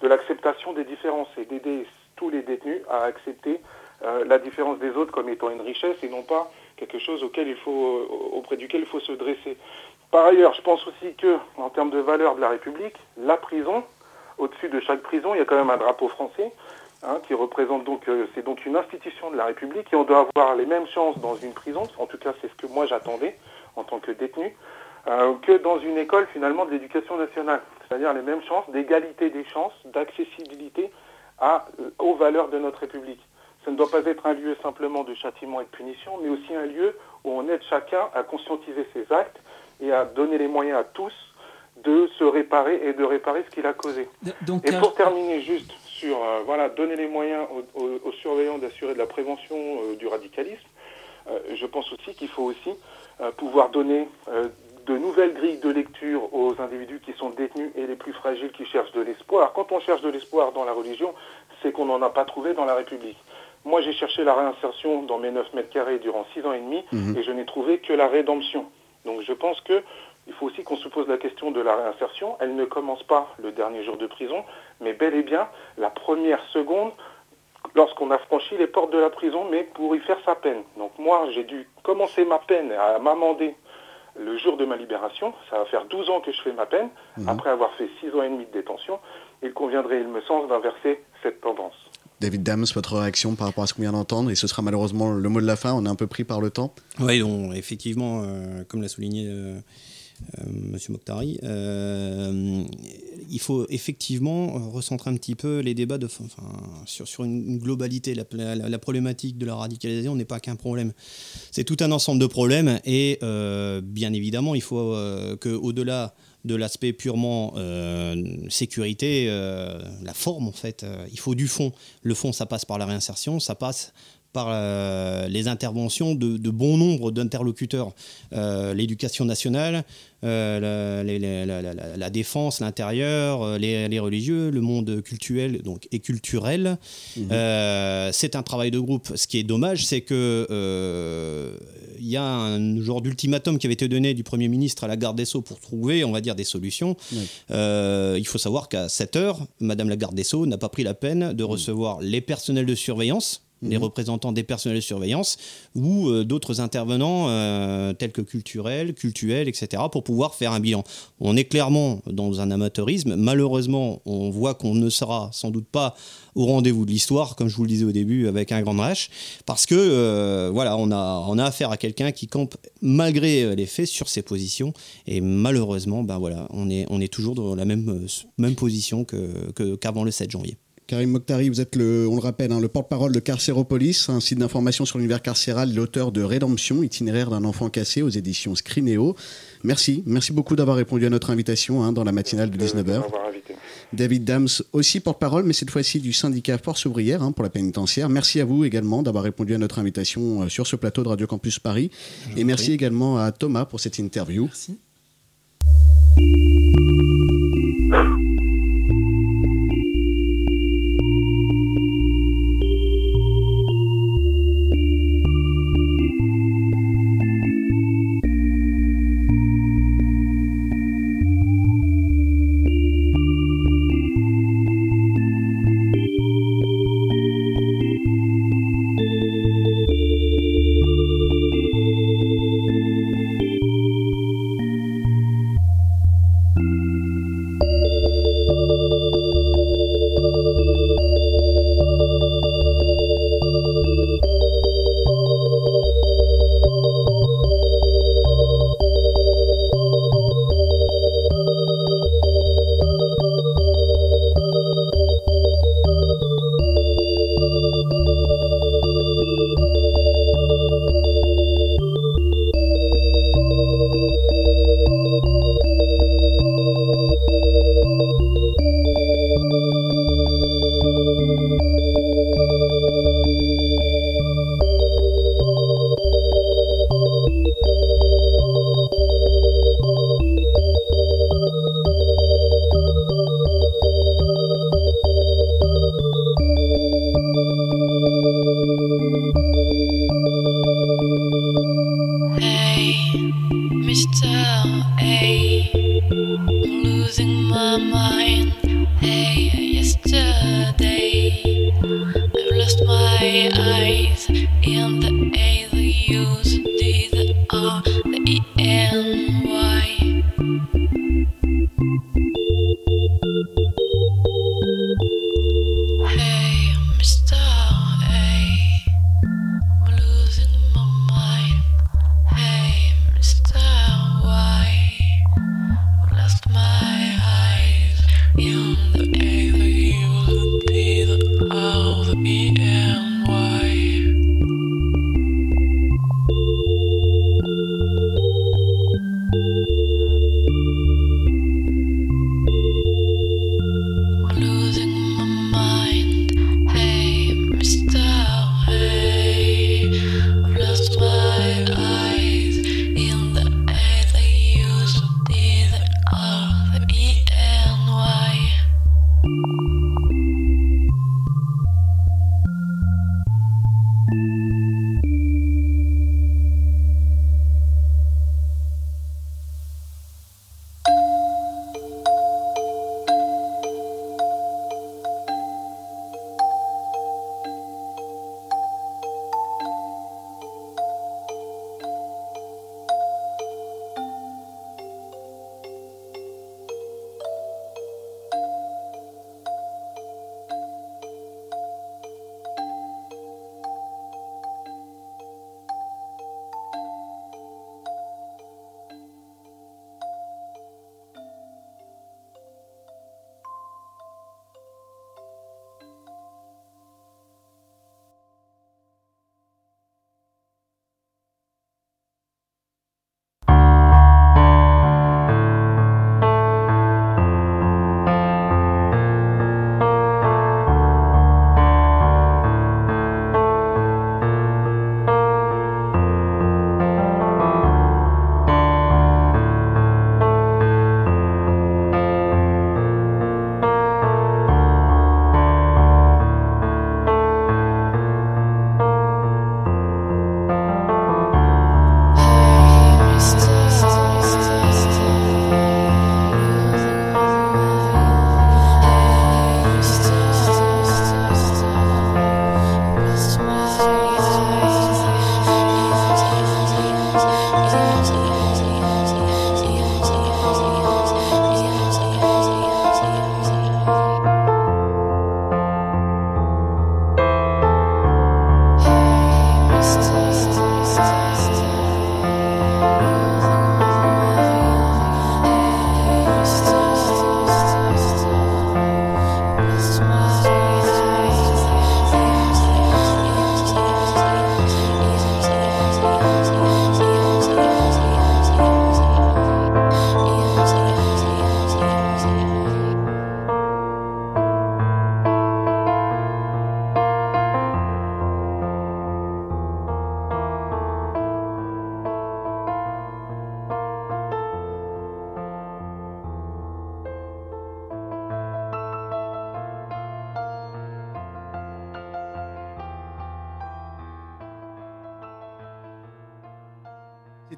de l'acceptation des différences et d'aider tous les détenus à accepter euh, la différence des autres comme étant une richesse et non pas quelque chose auquel il faut, euh, auprès duquel il faut se dresser. Par ailleurs, je pense aussi que, en termes de valeurs de la République, la prison, au-dessus de chaque prison, il y a quand même un drapeau français hein, qui représente donc, euh, c'est donc une institution de la République et on doit avoir les mêmes chances dans une prison, en tout cas c'est ce que moi j'attendais en tant que détenu, euh, que dans une école finalement de l'éducation nationale, c'est-à-dire les mêmes chances d'égalité des chances, d'accessibilité euh, aux valeurs de notre République. Ce ne doit pas être un lieu simplement de châtiment et de punition, mais aussi un lieu où on aide chacun à conscientiser ses actes et à donner les moyens à tous de se réparer et de réparer ce qu'il a causé. Donc, et euh, pour terminer juste sur, euh, voilà, donner les moyens aux, aux- aux surveillants d'assurer de la prévention euh, du radicalisme, euh, je pense aussi qu'il faut aussi pouvoir donner de nouvelles grilles de lecture aux individus qui sont détenus et les plus fragiles qui cherchent de l'espoir. Quand on cherche de l'espoir dans la religion, c'est qu'on n'en a pas trouvé dans la République. Moi, j'ai cherché la réinsertion dans mes 9 mètres carrés durant 6 ans et demi Mhm. et je n'ai trouvé que la rédemption. Donc je pense que il faut aussi qu'on se pose la question de la réinsertion. Elle ne commence pas le dernier jour de prison, mais bel et bien la première seconde lorsqu'on a franchi les portes de la prison, mais pour y faire sa peine. Donc moi, j'ai dû commencer ma peine à m'amender le jour de ma libération. Ça va faire 12 ans que je fais ma peine, Mhm. après avoir fait 6 ans et demi de détention. Il conviendrait, il me semble, d'inverser cette tendance. David Dams, votre réaction par rapport à ce qu'on vient d'entendre, et ce sera malheureusement le mot de la fin, on est un peu pris par le temps. Oui, donc effectivement, euh, comme l'a souligné euh, euh, Monsieur Mokhtari, euh, il faut effectivement recentrer un petit peu les débats sur, une globalité. La, la- problématique de la radicalisation n'est pas qu'un problème. C'est tout un ensemble de problèmes et euh, bien évidemment, il faut que au-delà de l'aspect purement euh, sécurité, euh, la forme en fait, euh, il faut du fond. Le fond, ça passe par la réinsertion, ça passe par les interventions de, bon nombre d'interlocuteurs. L'éducation nationale, euh, la, défense, l'intérieur, euh, les, les religieux, le monde culturel donc, et culturel. Euh, c'est un travail de groupe. Ce qui est dommage, c'est que euh, il y a un genre d'ultimatum qui avait été donné du Premier ministre à la garde des Sceaux pour trouver, on va dire, des solutions. Il faut savoir qu'à 7 heures, Madame la garde des Sceaux n'a pas pris la peine de recevoir les personnels de surveillance, les représentants des personnels de surveillance ou euh, d'autres intervenants euh, tels que culturels, cultuels, etc., pour pouvoir faire un bilan. On est clairement dans un amateurisme. Malheureusement, on voit qu'on ne sera sans doute pas au rendez-vous de l'histoire, comme je vous le disais au début, avec un grand H, parce que euh, voilà, on a, on a affaire à quelqu'un qui campe malgré les faits sur ses positions, et malheureusement, ben voilà, on est, on est toujours dans la même, même position que- que- qu'avant le 7 janvier. Karim Mokhtari, vous êtes, le, on le rappelle, hein, le porte-parole de Carcéropolis, un site d'information sur l'univers carcéral, l'auteur de Rédemption, itinéraire d'un enfant cassé aux éditions Scrinéo. Merci, merci beaucoup d'avoir répondu à notre invitation hein, dans la matinale de 19h. m'avoir invité. David Dams, aussi porte-parole, mais cette fois-ci du syndicat Force ouvrière hein, pour la pénitentiaire. Merci à vous également d'avoir répondu à notre invitation euh, sur ce plateau de Radio Campus Paris. Et merci également à Thomas pour cette interview. Merci.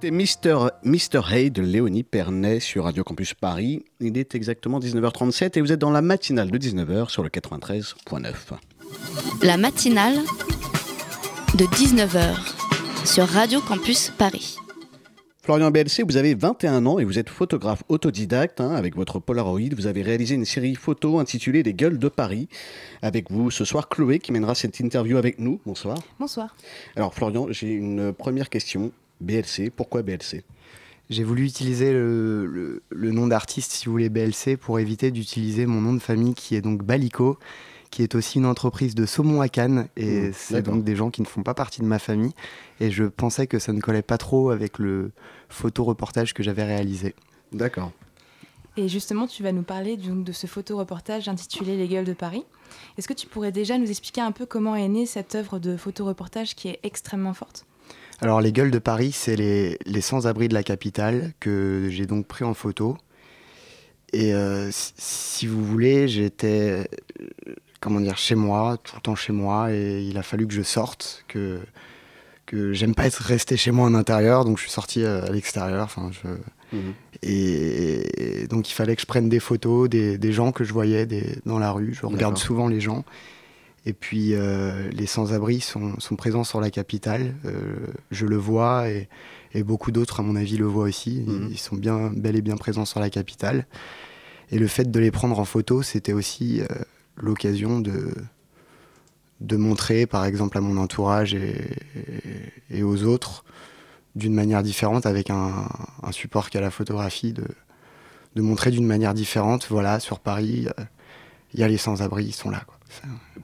C'était Mister, Mister Hay de Léonie Pernet sur Radio Campus Paris. Il est exactement 19h37 et vous êtes dans la matinale de 19h sur le 93.9. La matinale de 19h sur Radio Campus Paris. Florian BLC, vous avez 21 ans et vous êtes photographe autodidacte. hein, avec votre Polaroid, vous avez réalisé une série photo intitulée Les Gueules de Paris. Avec vous ce soir, Chloé qui mènera cette interview avec nous. Bonsoir. Bonsoir. Alors Florian, j'ai une première question. BLC, pourquoi BLC J'ai voulu utiliser le, le- le nom d'artiste, si vous voulez, BLC, pour éviter d'utiliser mon nom de famille qui est donc Balico, qui est aussi une entreprise de saumon à Cannes. Et Mmh, c'est d'accord. donc des gens qui ne font pas partie de ma famille. Et je pensais que ça ne collait pas trop avec le photoreportage que j'avais réalisé. D'accord. Et justement, tu vas nous parler donc, de ce photoreportage intitulé Les gueules de Paris. Est-ce que tu pourrais déjà nous expliquer un peu comment est née cette œuvre de photoreportage qui est extrêmement forte? Alors, les gueules de Paris, c'est les, les sans-abri de la capitale que j'ai donc pris en photo. Et euh, si- vous voulez, j'étais, comment dire, chez moi, tout le temps chez moi, et il a fallu que je sorte, que, que j'aime pas être resté chez moi en intérieur, donc je suis sorti euh, à l'extérieur. Enfin, je... Mhm. et, et donc il fallait que je prenne des photos des, des gens que je voyais des- dans la rue. Je regarde souvent les gens. Et puis euh, les sans-abri sont, sont présents sur la capitale. Euh, je le vois et, et beaucoup d'autres, à mon avis, le voient aussi. Ils- Mhm. Ils sont bien, bel et bien présents sur la capitale. Et le fait de les prendre en photo, c'était aussi euh, l'occasion de, de montrer, par exemple, à mon entourage et, et- et aux autres, d'une manière différente, avec un, un support qu'à la photographie, de, de montrer d'une manière différente, voilà, sur Paris, il y a les sans-abri, ils sont là. quoi.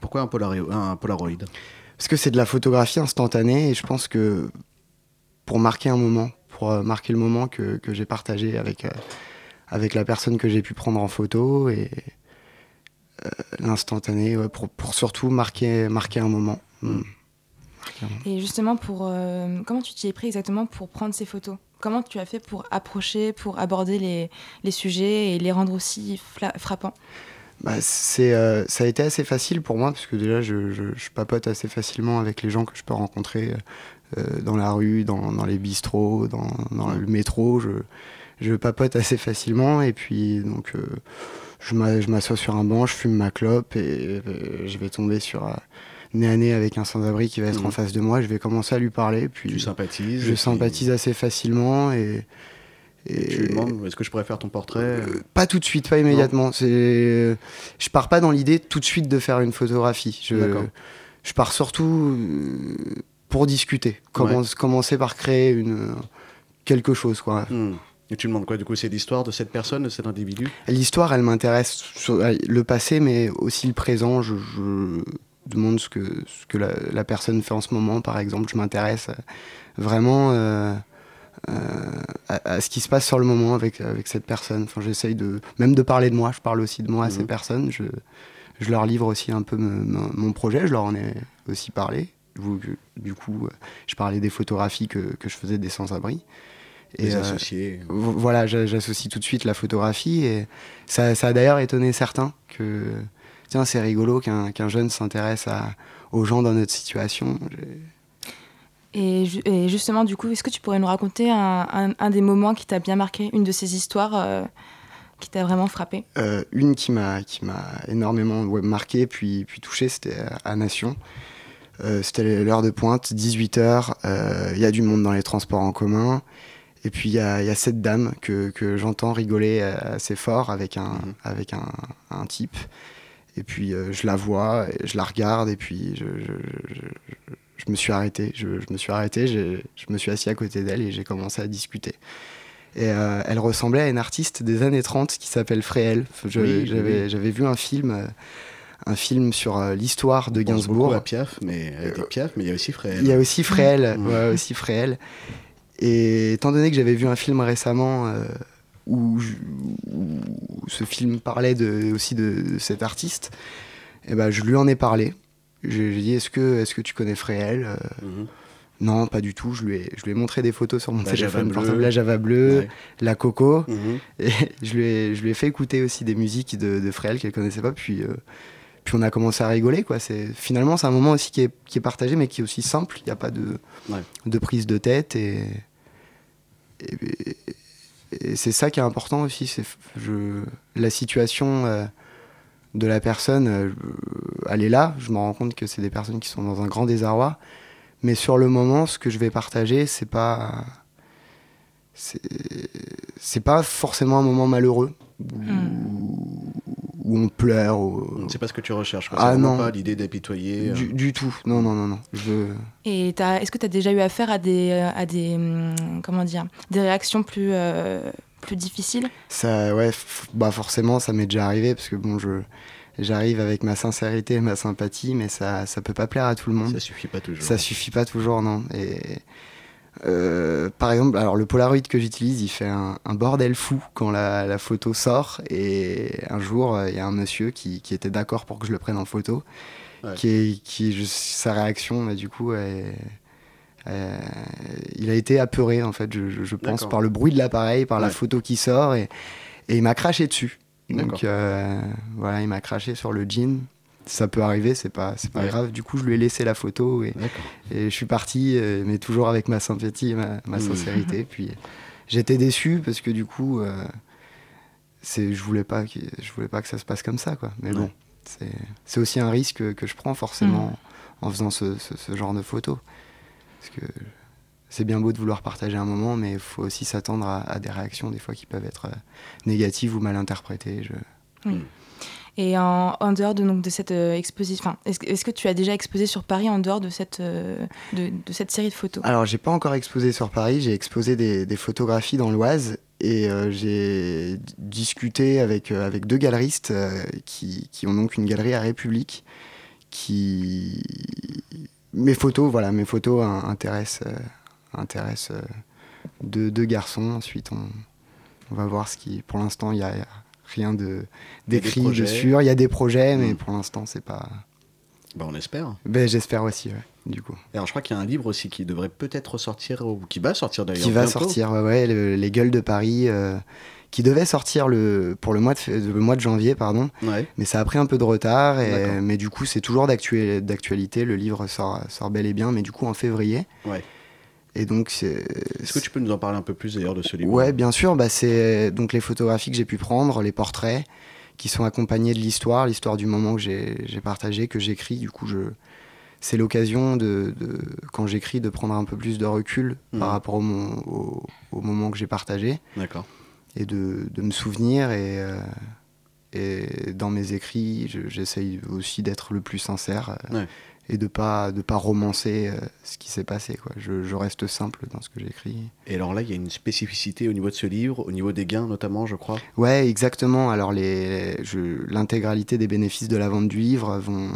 Pourquoi un, Polaro- un Polaroid parce que c'est de la photographie instantanée et je pense que pour marquer un moment, pour euh, marquer le moment que, que j'ai partagé avec, euh, avec la personne que j'ai pu prendre en photo et euh, l'instantané, ouais, pour, pour surtout marquer, marquer un moment. Mm. Marquer un moment. Et justement, pour, euh, comment tu t'y es pris exactement pour prendre ces photos? Comment tu as fait pour approcher, pour aborder les, les sujets et les rendre aussi frappants? Bah, c'est, euh, ça a été assez facile pour moi parce que déjà je, je- je papote assez facilement avec les gens que je peux rencontrer euh, dans la rue, dans, dans les bistrots, dans, dans le métro. Je, je papote assez facilement et puis donc euh, je m'a- je m'assois sur un banc, je fume ma clope et je vais tomber sur nez à nez avec un sans-abri qui va être en face de moi. Je vais commencer à lui parler puis Tu sympathises je puis- sympathise assez facilement et et- Tu lui demandes est-ce que je pourrais faire ton portrait pas tout de suite, pas immédiatement. C'est, je pars pas dans l'idée tout de suite de faire une photographie. Je, pars surtout euh, pour discuter. Commence- Commencer par créer une quelque chose, quoi. Hmm. Et tu demandes quoi du coup? C'est l'histoire de cette personne, de cet individu? L'histoire, elle m'intéresse le passé, mais aussi le présent. Je, je demande ce que, ce que la, la personne fait en ce moment, par exemple. Je m'intéresse euh, vraiment euh, euh, à, à ce qui se passe sur le moment avec, avec cette personne. Enfin, j'essaye de, même de parler de moi. Je parle aussi de moi à ces Mhm. personnes. Je, je leur livre aussi un peu mon projet. Je leur en ai aussi parlé. Du coup, euh, je parlais des photographies que, que je faisais des sans-abri. Des euh, associés. vo- voilà, j'a- j'associe tout de suite la photographie et ça, ça a d'ailleurs étonné certains que tiens c'est rigolo qu'un qu'un jeune s'intéresse aux gens dans notre situation. Et, ju- et justement, du coup, est-ce que tu pourrais nous raconter un, un- un des moments qui t'a bien marqué, une de ces histoires euh, qui t'a vraiment frappé? Euh, une qui m'a énormément ouais, marqué puis puis touché, c'était à- Nation. Euh, c'était l'heure de pointe, 18h, il y a du monde dans les transports en commun. Et puis il y a, il y a cette dame que, que j'entends rigoler assez fort avec un, avec un, un type. Et puis euh, je la vois, et je la regarde, et puis je, je, je- je- me suis arrêté. Je, je me suis arrêté, je me suis assis à côté d'elle et j'ai commencé à discuter. Et euh, elle ressemblait à une artiste des années 30 qui s'appelle Fréhel. Je- Oui, oui, J'avais vu un film, euh, un film sur euh, l'histoire de Gainsbourg. à Piaf, mais était Piaf, mais il y a aussi Fréhel. Il y a aussi Fréhel, Mhm. ouais, aussi Fréhel. Et étant donné que j'avais vu un film récemment euh, où, je- où ce film parlait de, aussi de, de cet artiste, et ben je lui en ai parlé. J'ai dit est-ce que, est que tu connais Fréhel Euh, Mhm. Non, pas du tout. Je lui ai, je lui ai montré des photos sur mon La téléphone portable, la Java bleue, Ouais. la Coco. Mhm. Et je lui, ai, je lui ai fait écouter aussi des musiques de, de Fréhel qu'elle connaissait pas. Puis, euh, puis on a commencé à rigoler. Quoi. C'est, finalement, c'est un moment aussi qui est, qui est partagé, mais qui est aussi simple. Il n'y a pas de, Ouais. de prise de tête. Et, et, et c'est ça qui est important aussi, c'est la situation euh, de la personne, euh, elle est là, je me rends compte que c'est des personnes qui sont dans un grand désarroi, mais sur le moment, ce que je vais partager, c'est pas c'est c'est pas forcément un moment malheureux où, où on pleure. ou- C'est pas ce que tu recherches. quoi. Ah non. pas l'idée d'apitoyer. euh. Du, tout, non, non, non, non. Je... Et t'as- est-ce que tu as déjà eu affaire à des, euh, à des, hum, comment dire, des réactions plus, euh, plus difficiles? Ça, ouais, bah forcément, ça m'est déjà arrivé parce que bon, je j'arrive avec ma sincérité et ma sympathie, mais ça, ça peut pas plaire à tout le monde. Ça suffit pas toujours. Ça suffit pas toujours, non. Et euh, par exemple, alors le Polaroid que j'utilise, il fait un, un bordel fou quand la, la photo sort. Et un jour, euh, il y a un monsieur qui, qui était d'accord pour que je le prenne en photo, Ouais. qui, qui sa réaction, bah, du coup, est- euh, il a été apeuré en fait, je, pense, par le bruit de l'appareil, par la photo qui sort, et, et il m'a craché dessus. Donc euh, voilà, il m'a craché sur le jean. Ça peut arriver, c'est pas, c'est pas Ouais. grave. Du coup, je lui ai laissé la photo et, je suis parti, euh, mais toujours avec ma sympathie et ma, ma Mmh. sincérité. [laughs] Puis j'étais déçu parce que du coup, euh, c'est, je voulais pas, que, je voulais pas que ça se passe comme ça, quoi. Mais bon, Ouais. c'est, c'est aussi un risque que je prends forcément en faisant ce, ce- ce genre de photos. Parce que c'est bien beau de vouloir partager un moment, mais il faut aussi s'attendre à, à des réactions des fois qui peuvent être euh, négatives ou mal interprétées. Je... Oui. Et en, en dehors de, donc, de cette euh, exposition, est-ce, que- tu as déjà exposé sur Paris en dehors de cette, euh, de, de cette série de photos? Alors, j'ai pas encore exposé sur Paris, j'ai exposé des, des photographies dans l'Oise et euh, j'ai discuté avec, euh, avec deux galeristes euh, qui, qui ont donc une galerie à République. Qui... Mes photos, voilà, mes photos in- intéressent, intéressent euh, deux, deux garçons. Ensuite, on, on va voir ce qui. Pour l'instant, il n'y a rien de d'écrit, de sûr. Il y a des projets, mais Mm. pour l'instant, c'est pas. Bah, on espère. Ben, J'espère aussi, ouais, du coup. Alors, je crois qu'il y a un livre aussi qui devrait peut-être sortir, ou qui va sortir d'ailleurs. qui va bientôt. sortir, ouais, ouais, le- les gueules de Paris, euh, qui devait sortir le, pour le mois, de, le mois de janvier, pardon, Ouais. mais ça a pris un peu de retard, et, mais du coup c'est toujours d'actu- d'actualité, le livre sort, sort bel et bien, mais du coup en février. Ouais. Et donc c'est... Est-ce que tu peux nous en parler un peu plus d'ailleurs de ce livre Ouais, bien sûr, bah, c'est donc les photographies que j'ai pu prendre, les portraits, qui sont accompagnés de l'histoire, l'histoire du moment que j'ai partagé, que j'écris, du coup je... C'est l'occasion de, de- quand j'écris de prendre un peu plus de recul Mhm. par rapport au, mon- au, au moment que j'ai partagé D'accord. et de, de me souvenir et, euh, et dans mes écrits je- j'essaye aussi d'être le plus sincère euh, Ouais. Et de pas de pas romancer euh, ce qui s'est passé quoi. Je, je reste simple dans ce que j'écris. Et alors là, il y a une spécificité au niveau de ce livre, au niveau des gains notamment, je crois. ouais exactement. Alors les l'intégralité des bénéfices de la vente du livre vont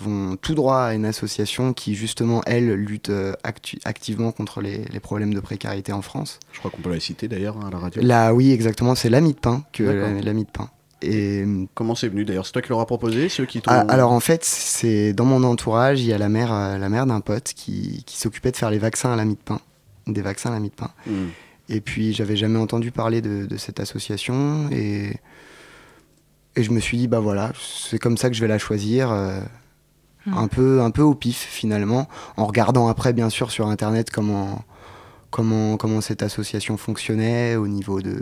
vont tout droit à une association qui justement elle lutte euh, actu- activement contre les, les problèmes de précarité en France. Je crois qu'on peut la citer d'ailleurs hein, à la radio. là oui exactement. C'est l'ami de pain que l'ami de pain et Comment c'est venu d'ailleurs? C'est toi qui leur as proposé Ceux qui. Ah, alors en fait, c'est dans mon entourage, il y a la mère, euh, la mère d'un pote qui, qui s'occupait de faire les vaccins à la mie de pain, des vaccins à la mie de pain. Hmm. Et puis j'avais jamais entendu parler de, de cette association et et je me suis dit bah voilà, c'est comme ça que je vais la choisir. euh, Hmm. Un peu, un peu au pif finalement, en regardant après bien sûr sur internet comment, comment, comment cette association fonctionnait au niveau de,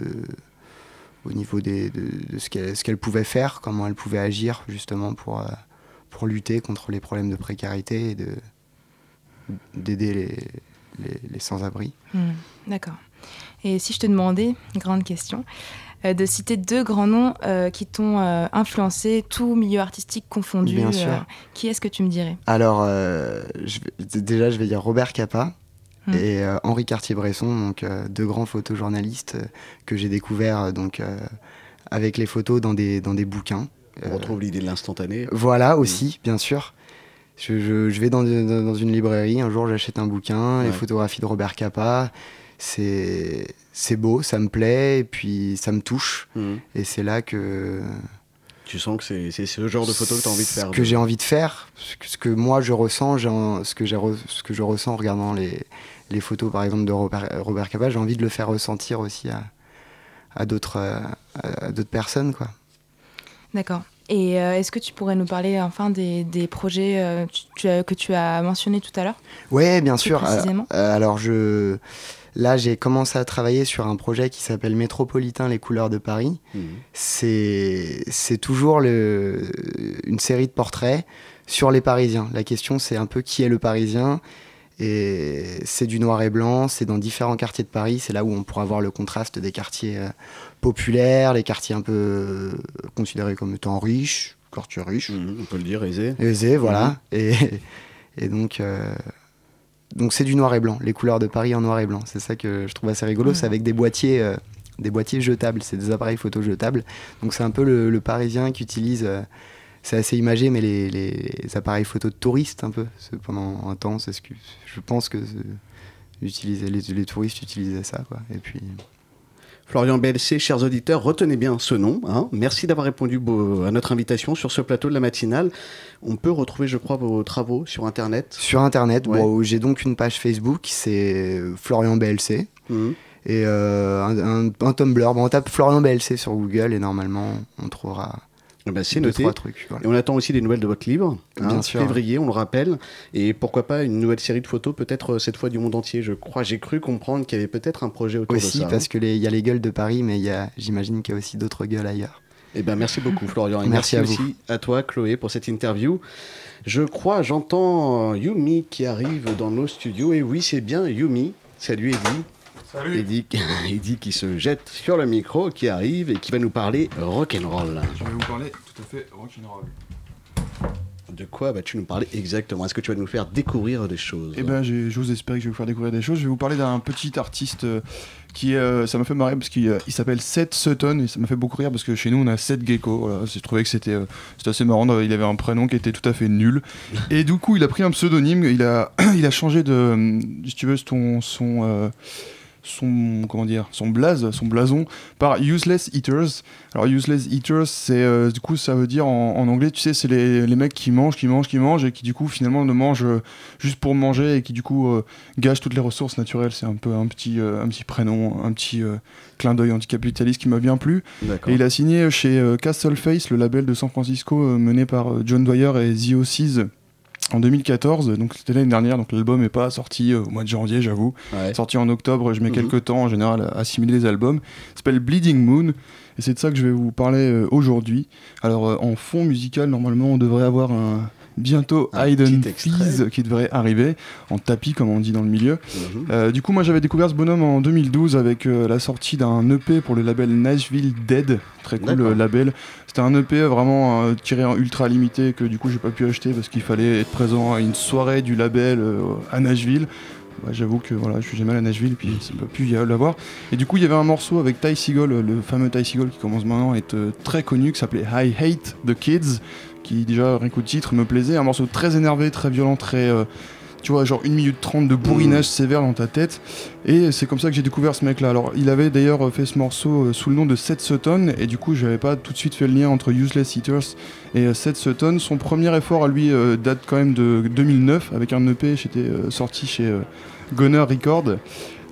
au niveau des, de, de ce qu'elle pouvait faire, comment elle pouvait agir justement pour, euh, pour lutter contre les problèmes de précarité et de d'aider les, les, les sans-abri. Hmm, D'accord. Et si je te demandais, grande question, euh, de citer deux grands noms euh, qui t'ont euh, influencé, tout milieu artistique confondu, Bien sûr. qui est-ce que tu me dirais? Alors, je vais- d- déjà, je vais dire Robert Capa Mm. et euh, Henri Cartier-Bresson, donc euh, deux grands photojournalistes euh, que j'ai découverts euh, donc, euh, avec les photos dans des, dans des bouquins. On Euh, retrouve l'idée de l'instantané. Voilà aussi, bien sûr. Je, je- je vais dans, dans- dans une librairie, un jour j'achète un bouquin, les photographies de Robert Capa. C'est c'est beau, ça me plaît, et puis ça me touche. Mhm. Et c'est là que. Tu sens que c'est c'est ce genre de photo que tu as envie de faire. Ce que j'ai envie de faire, ce que, ce que moi je ressens, en- ce, que j'ai re- ce que je ressens en regardant les, les photos par exemple de Robert, Robert Capa, j'ai envie de le faire ressentir aussi à, à d'autres euh, à- à d'autres personnes. quoi. D'accord. Et euh, est-ce que tu pourrais nous parler enfin des, des projets euh, tu- tu as- que tu as mentionnés tout à l'heure? Ouais, bien sûr. précisément Euh, euh, alors, je. Là, j'ai commencé à travailler sur un projet qui s'appelle Métropolitain les couleurs de Paris. Mhm. C'est c'est toujours le, une série de portraits sur les Parisiens. La question, c'est un peu qui est le Parisien. Et c'est du noir et blanc, c'est dans différents quartiers de Paris. C'est là où on pourra voir le contraste des quartiers euh, populaires, les quartiers un peu euh, considérés comme étant riches, quartiers riches. Mhm, on peut le dire, aisé. Aisé, voilà. Mhm. Et, [laughs] et donc, euh, donc c'est du noir et blanc, les couleurs de Paris en noir et blanc. C'est ça que je trouve assez rigolo. C'est avec des boîtiers, des boîtiers jetables. C'est des appareils photo jetables. Donc c'est un peu le, le Parisien qui utilise. C'est assez imagé, mais les, les appareils photo de touristes un peu. Pendant un temps, c'est ce que je pense que utiliser les, les touristes utilisaient ça, quoi. Et puis. Florian BLC, chers auditeurs, retenez bien ce nom. hein. Merci d'avoir répondu à notre invitation sur ce plateau de la matinale. On peut retrouver, je crois, vos travaux sur Internet. Sur Internet, Ouais. bon, j'ai donc une page Facebook, c'est Florian BLC. Mhm. Et euh, un, un- un Tumblr. Bon, on tape Florian BLC sur Google et normalement, on trouvera. Eh ben, c'est noté. trois trucs. voilà. Et on attend aussi des nouvelles de votre livre. hein, Bien sûr. Février, on le rappelle. Et pourquoi pas une nouvelle série de photos, peut-être euh, cette fois du monde entier. Je crois, j'ai cru comprendre qu'il y avait peut-être un projet autour Aussi, de ça. parce qu'il y a les gueules de Paris, mais j'imagine qu'il y a aussi d'autres gueules ailleurs. Eh ben, merci beaucoup, Florian. Et Merci merci, à vous. aussi à toi, Chloé, pour cette interview. Je crois, j'entends euh, Yumi qui arrive dans nos studios. Et oui, c'est bien Yumi. Salut, Eddie. Salut. Eddie, [laughs] Eddie qui se jette sur le micro, qui arrive et qui va nous parler rock'n'roll. Je vais vous parler tout à fait rock'n'roll. De quoi vas-tu nous parler exactement? Est-ce que tu vas nous faire découvrir des choses? Eh ben, j'ai- j'ose espérer que je vais vous faire découvrir des choses. Je vais vous parler d'un petit artiste euh, qui, euh, ça m'a fait marrer parce qu'il euh, s'appelle Seth Sutton et ça m'a fait beaucoup rire parce que chez nous on a Seth Gecko. Voilà, j'ai trouvé que c'était euh, assez marrant. Il avait un prénom qui était tout à fait nul et du coup il a pris un pseudonyme. Il a [clears throat] il a changé de, si tu veux, son son euh, son comment dire son blaze son blason par useless eaters. Alors useless eaters c'est euh, du coup ça veut dire en, en anglais tu sais c'est les, les mecs qui mangent qui mangent qui mangent et qui du coup finalement ne mangent euh, juste pour manger et qui du coup euh, gâchent toutes les ressources naturelles. C'est un peu un petit euh, un petit prénom un petit clin d'œil anticapitaliste qui m'a bien plu. Et il a signé chez euh, Castle Face le label de San Francisco mené par John Dwyer et The Oasis en 2014, donc c'était l'année dernière, donc l'album n'est pas sorti euh, au mois de janvier, j'avoue. Ouais. Sorti en octobre, je mets Mhm. quelques temps en général à assimiler les albums. Il s'appelle Bleeding Moon, et c'est de ça que je vais vous parler euh, aujourd'hui. Alors euh, en fond musical, normalement, on devrait avoir un bientôt Hayden. Fees qui devrait arriver en tapis, comme on dit dans le milieu. Mhm. Euh, du coup, moi j'avais découvert ce bonhomme en 2012 avec euh, la sortie d'un EP pour le label Nashville Dead, très cool euh, label. C'était un EP vraiment tiré en ultra limité que du coup j'ai pas pu acheter parce qu'il fallait être présent à une soirée du label à Nashville. Bah, J'avoue que voilà, je suis jamais allé à Nashville et puis ça peut plus y l'avoir. Et du coup, il y avait un morceau avec Ty Seagull, le fameux Ty Seagull qui commence maintenant à être très connu, qui s'appelait I Hate the Kids, qui déjà rien qu'au titre me plaisait. Un morceau très énervé, très violent, très euh, tu vois, genre 1 minute 30 de bourrinage sévère dans ta tête. Et c'est comme ça que j'ai découvert ce mec-là. Alors, il avait d'ailleurs fait ce morceau euh, sous le nom de Seth Sutton, et du coup, j'avais pas tout de suite fait le lien entre Useless Eaters et euh, Seth Sutton. Son premier effort à lui euh, date quand même de 2009, avec un EP j'étais euh, sorti chez euh, Gunner Record.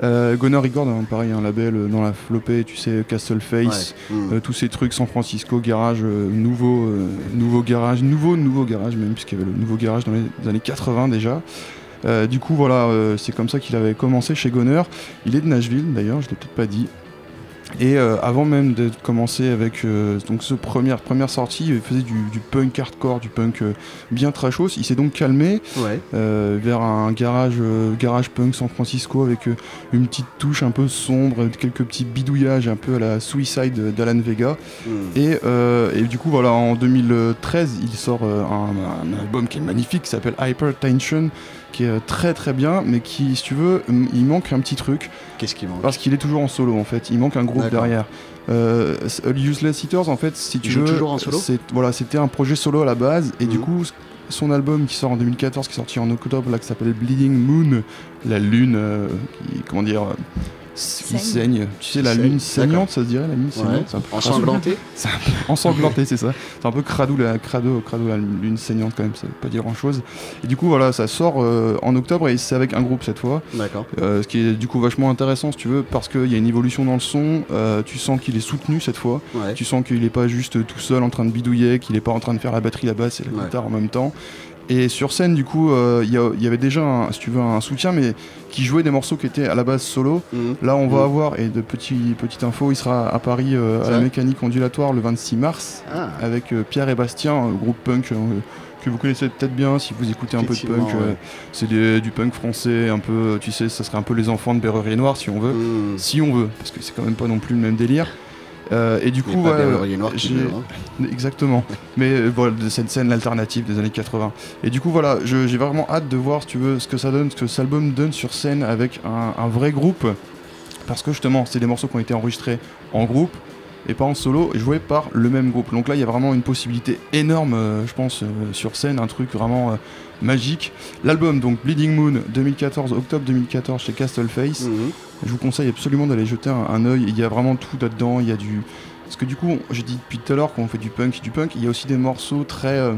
Euh, Gunner Record, hein, pareil, un label euh, dans la flopée, tu sais, Castle Face, Ouais. Mm. euh, tous ces trucs, San Francisco, garage, euh, nouveau, euh, nouveau garage, nouveau, nouveau garage, même puisqu'il y avait le nouveau garage dans les années 80 déjà. Euh, du coup, voilà, euh, c'est comme ça qu'il avait commencé chez Goner. Il est de Nashville, d'ailleurs, je l'ai peut-être pas dit. Et euh, avant même de commencer avec euh, donc ce première première sortie, il faisait du, du punk hardcore, du punk euh, bien trashos. Il s'est donc calmé Ouais. euh, vers un garage garage punk San Francisco avec une petite touche un peu sombre, quelques petits bidouillages un peu à la Suicide d'Alan Vega. Mm. Et, et du coup, voilà, en 2013, il sort un, un album qui est magnifique, qui s'appelle Hypertension, qui est très très bien, mais qui, si tu veux, il manque un petit truc. Qu'est-ce qui manque? Parce qu'il est toujours en solo, en fait. Il manque un groupe derrière. Euh, Useless Eaters, en fait, si tu Il veux, toujours en solo c'est- voilà, c'était un projet solo à la base, et du Mhm. coup, son album qui sort en 2014, qui est sorti en octobre, là, qui s'appelle Bleeding Moon, la lune, euh, qui, comment dire, qui Saigne. saigne. Tu sais, la Saigne, lune saignante, ça se dirait, la lune Ouais. saignante. peu Ensanglantée c'est un peu ensanglanté, [laughs] c'est ça. C'est un peu crado la, crado, crado la lune saignante quand même, ça veut pas dire grand chose. Et du coup, voilà, ça sort euh, en octobre et c'est avec un groupe cette fois. D'accord. Euh, ce qui est du coup vachement intéressant si tu veux, parce qu'il y a une évolution dans le son, euh, tu sens qu'il est soutenu cette fois, Ouais. tu sens qu'il est pas juste tout seul en train de bidouiller, qu'il est pas en train de faire la batterie, la basse et la Ouais. guitare en même temps. Et sur scène, du coup, euh, il y, il y avait déjà, un, si tu veux, un soutien, mais qui jouait des morceaux qui étaient à la base solo. Là, on va Mhm. avoir, et de petits, petite info, il sera à Paris euh, à la mécanique ondulatoire le 26 mars Ah. avec euh, Pierre et Bastien, un groupe punk euh, que vous connaissez peut-être bien si vous écoutez un peu de punk. euh, ouais. c'est du punk français, un peu, tu sais, ça serait un peu les enfants de Berrurier Noir si on veut. Hmm. Si on veut, parce que c'est quand même pas non plus le même délire. Euh, et du coup, Noir hein. Exactement. [laughs] Mais euh, voilà, de cette scène alternative des années 80. Et du coup, voilà, j'ai vraiment hâte de voir, si tu veux, ce que ça donne, ce que cet album donne sur scène avec un, un vrai groupe. Parce que justement, c'est des morceaux qui ont été enregistrés en groupe et pas en solo et joués par le même groupe. Donc là, il y a vraiment une possibilité énorme, euh, je pense, euh, sur scène, un truc vraiment euh, magique. L'album, donc Bleeding Moon 2014, octobre 2014 chez Castle Face. Mhm. Je vous conseille absolument d'aller jeter un, œil. Il y a vraiment tout là-dedans. Il y a du. Parce que du coup, j'ai dit depuis tout à l'heure qu'on fait du punk, du punk, il y a aussi des morceaux très, euh,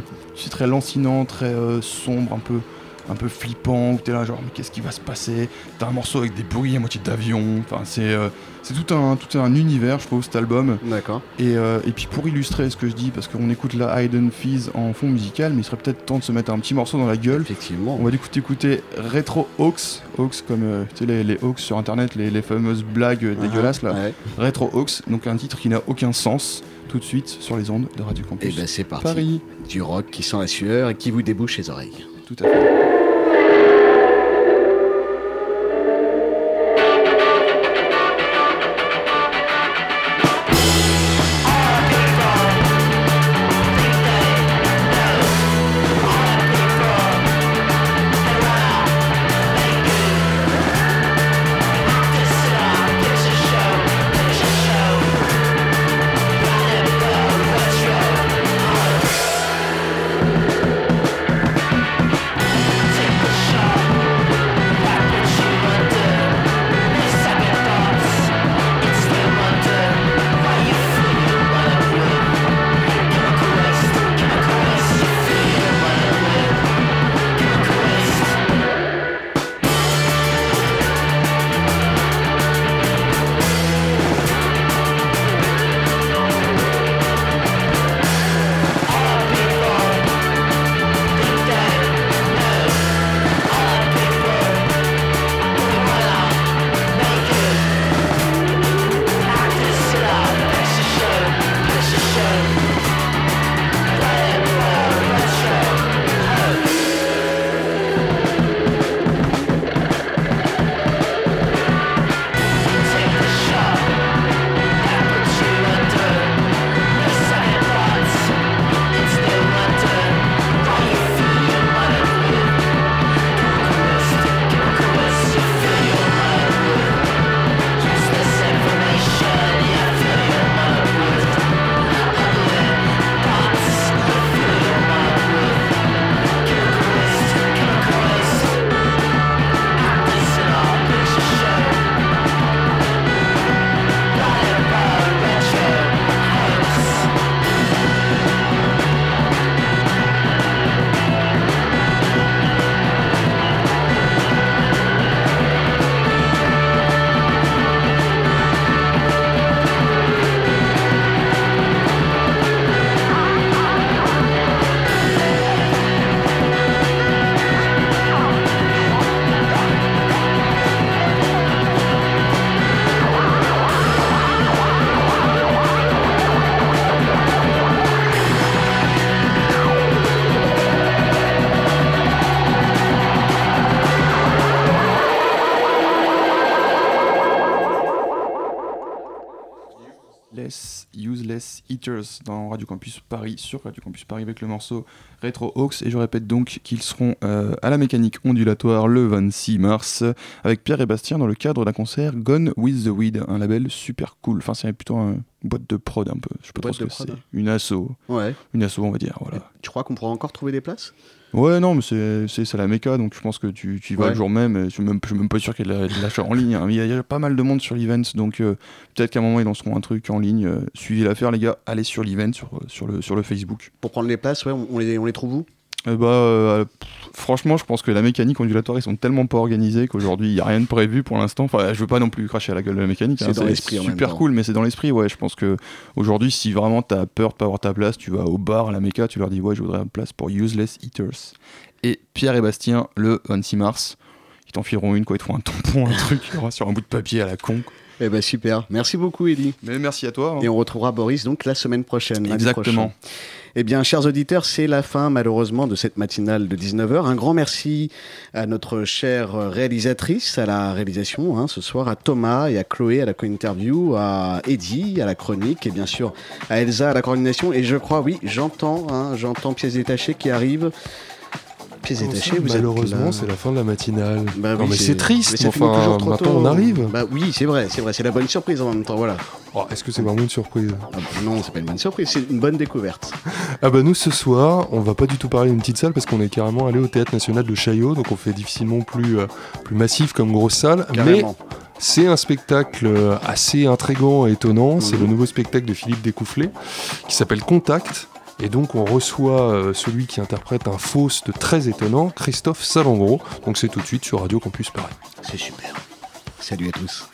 très lancinants, très euh, sombres, un peu, un peu flippants, où t'es là genre mais qu'est-ce qui va se passer? T'as un morceau avec des bruits à moitié d'avion. Enfin, c'est, euh, c'est tout un, tout un univers, je trouve, cet album. D'accord. Et, euh, et puis pour illustrer ce que je dis, parce qu'on écoute la Hidden Fizz en fond musical, mais il serait peut-être temps de se mettre un petit morceau dans la gueule. Effectivement. On va du coup écouter Retro Hawks, Hawks comme euh, tu sais, les, les Hawks sur internet, les, les fameuses blagues Ah, dégueulasses là. ouais. Retro Hawks, donc un titre qui n'a aucun sens, tout de suite sur les ondes de Radio Et Campus. ben c'est parti. Paris. Du rock qui sent la sueur et qui vous débouche les oreilles. Tout à fait. Dans Radio Campus Paris, sur Radio Campus Paris avec le morceau Retro Hawks. Et je répète donc qu'ils seront euh, à la mécanique ondulatoire le 26 mars avec Pierre et Bastien dans le cadre d'un concert Gone with the Weed, un label super cool. Enfin, c'est plutôt un- une boîte de prod un peu. Je sais pas trop ce que c'est. hein. Une asso. Ouais. Une asso, on va dire. Voilà. Tu crois qu'on pourra encore trouver des places? Ouais, non, mais c'est la méca, donc je pense que tu, tu y vas Ouais. le jour même. et Je suis même, je suis même pas sûr qu'il y ait de la- de l'achat en ligne. hein. Mais Il y, a- il y a pas mal de monde sur l'event, donc euh, peut-être qu'à un moment ils lanceront un truc en ligne. Euh, suivez l'affaire, les gars. Allez sur l'event, sur, sur, le, sur le Facebook. Pour prendre les places, ouais, on, on les, on les trouve où? Eh bah, euh, pff, franchement, je pense que la mécanique ondulatoire, ils sont tellement pas organisés qu'aujourd'hui, il n'y a rien de prévu pour l'instant. Enfin, je veux pas non plus cracher à la gueule de la mécanique. C'est hein, dans l'esprit super cool, mais c'est dans l'esprit, ouais. Je pense que aujourd'hui, si vraiment tu as peur de pas avoir ta place, tu vas au bar à la méca, tu leur dis, ouais, je voudrais une place pour Useless Eaters. Et Pierre et Bastien, le 26 mars, ils t'en fileront une, quoi. Ils te feront un tampon, un truc, [laughs] sur un bout de papier à la con. quoi. Eh ben super. Merci beaucoup, Elie. Mais merci à toi. hein. Et on retrouvera Boris donc la semaine prochaine. Exactement. Eh bien, chers auditeurs, c'est la fin malheureusement de cette matinale de 19h. Un grand merci à notre chère réalisatrice à la réalisation hein, ce soir, à Thomas et à Chloé à la co-interview, à Eddie à la chronique et bien sûr à Elsa à la coordination. Et je crois, oui, j'entends, hein, j'entends pièces détachées qui arrivent. Pièces détachées, vous Malheureusement, c'est la fin de la matinale. Bah non, oui, mais c'est triste. mais enfin, toujours trop maintenant tôt. on arrive. Bah oui, c'est vrai, c'est vrai, c'est la bonne surprise en même temps, voilà. Oh, Est-ce que c'est vraiment une surprise? Ah bah non, c'est pas une bonne surprise, c'est une bonne découverte. [laughs] Ah bah nous ce soir, on va pas du tout parler d'une petite salle parce qu'on est carrément allé au théâtre national de Chaillot, donc on fait difficilement plus euh, plus massif comme grosse salle, mais c'est un spectacle euh, assez intrigant et étonnant. C'est Mhm. le nouveau spectacle de Philippe Découfflé qui s'appelle Contact. Et donc on reçoit euh, celui qui interprète un Faust très étonnant, Christophe Salengro. Donc c'est tout de suite sur Radio Campus Paris. C'est super. Salut à tous.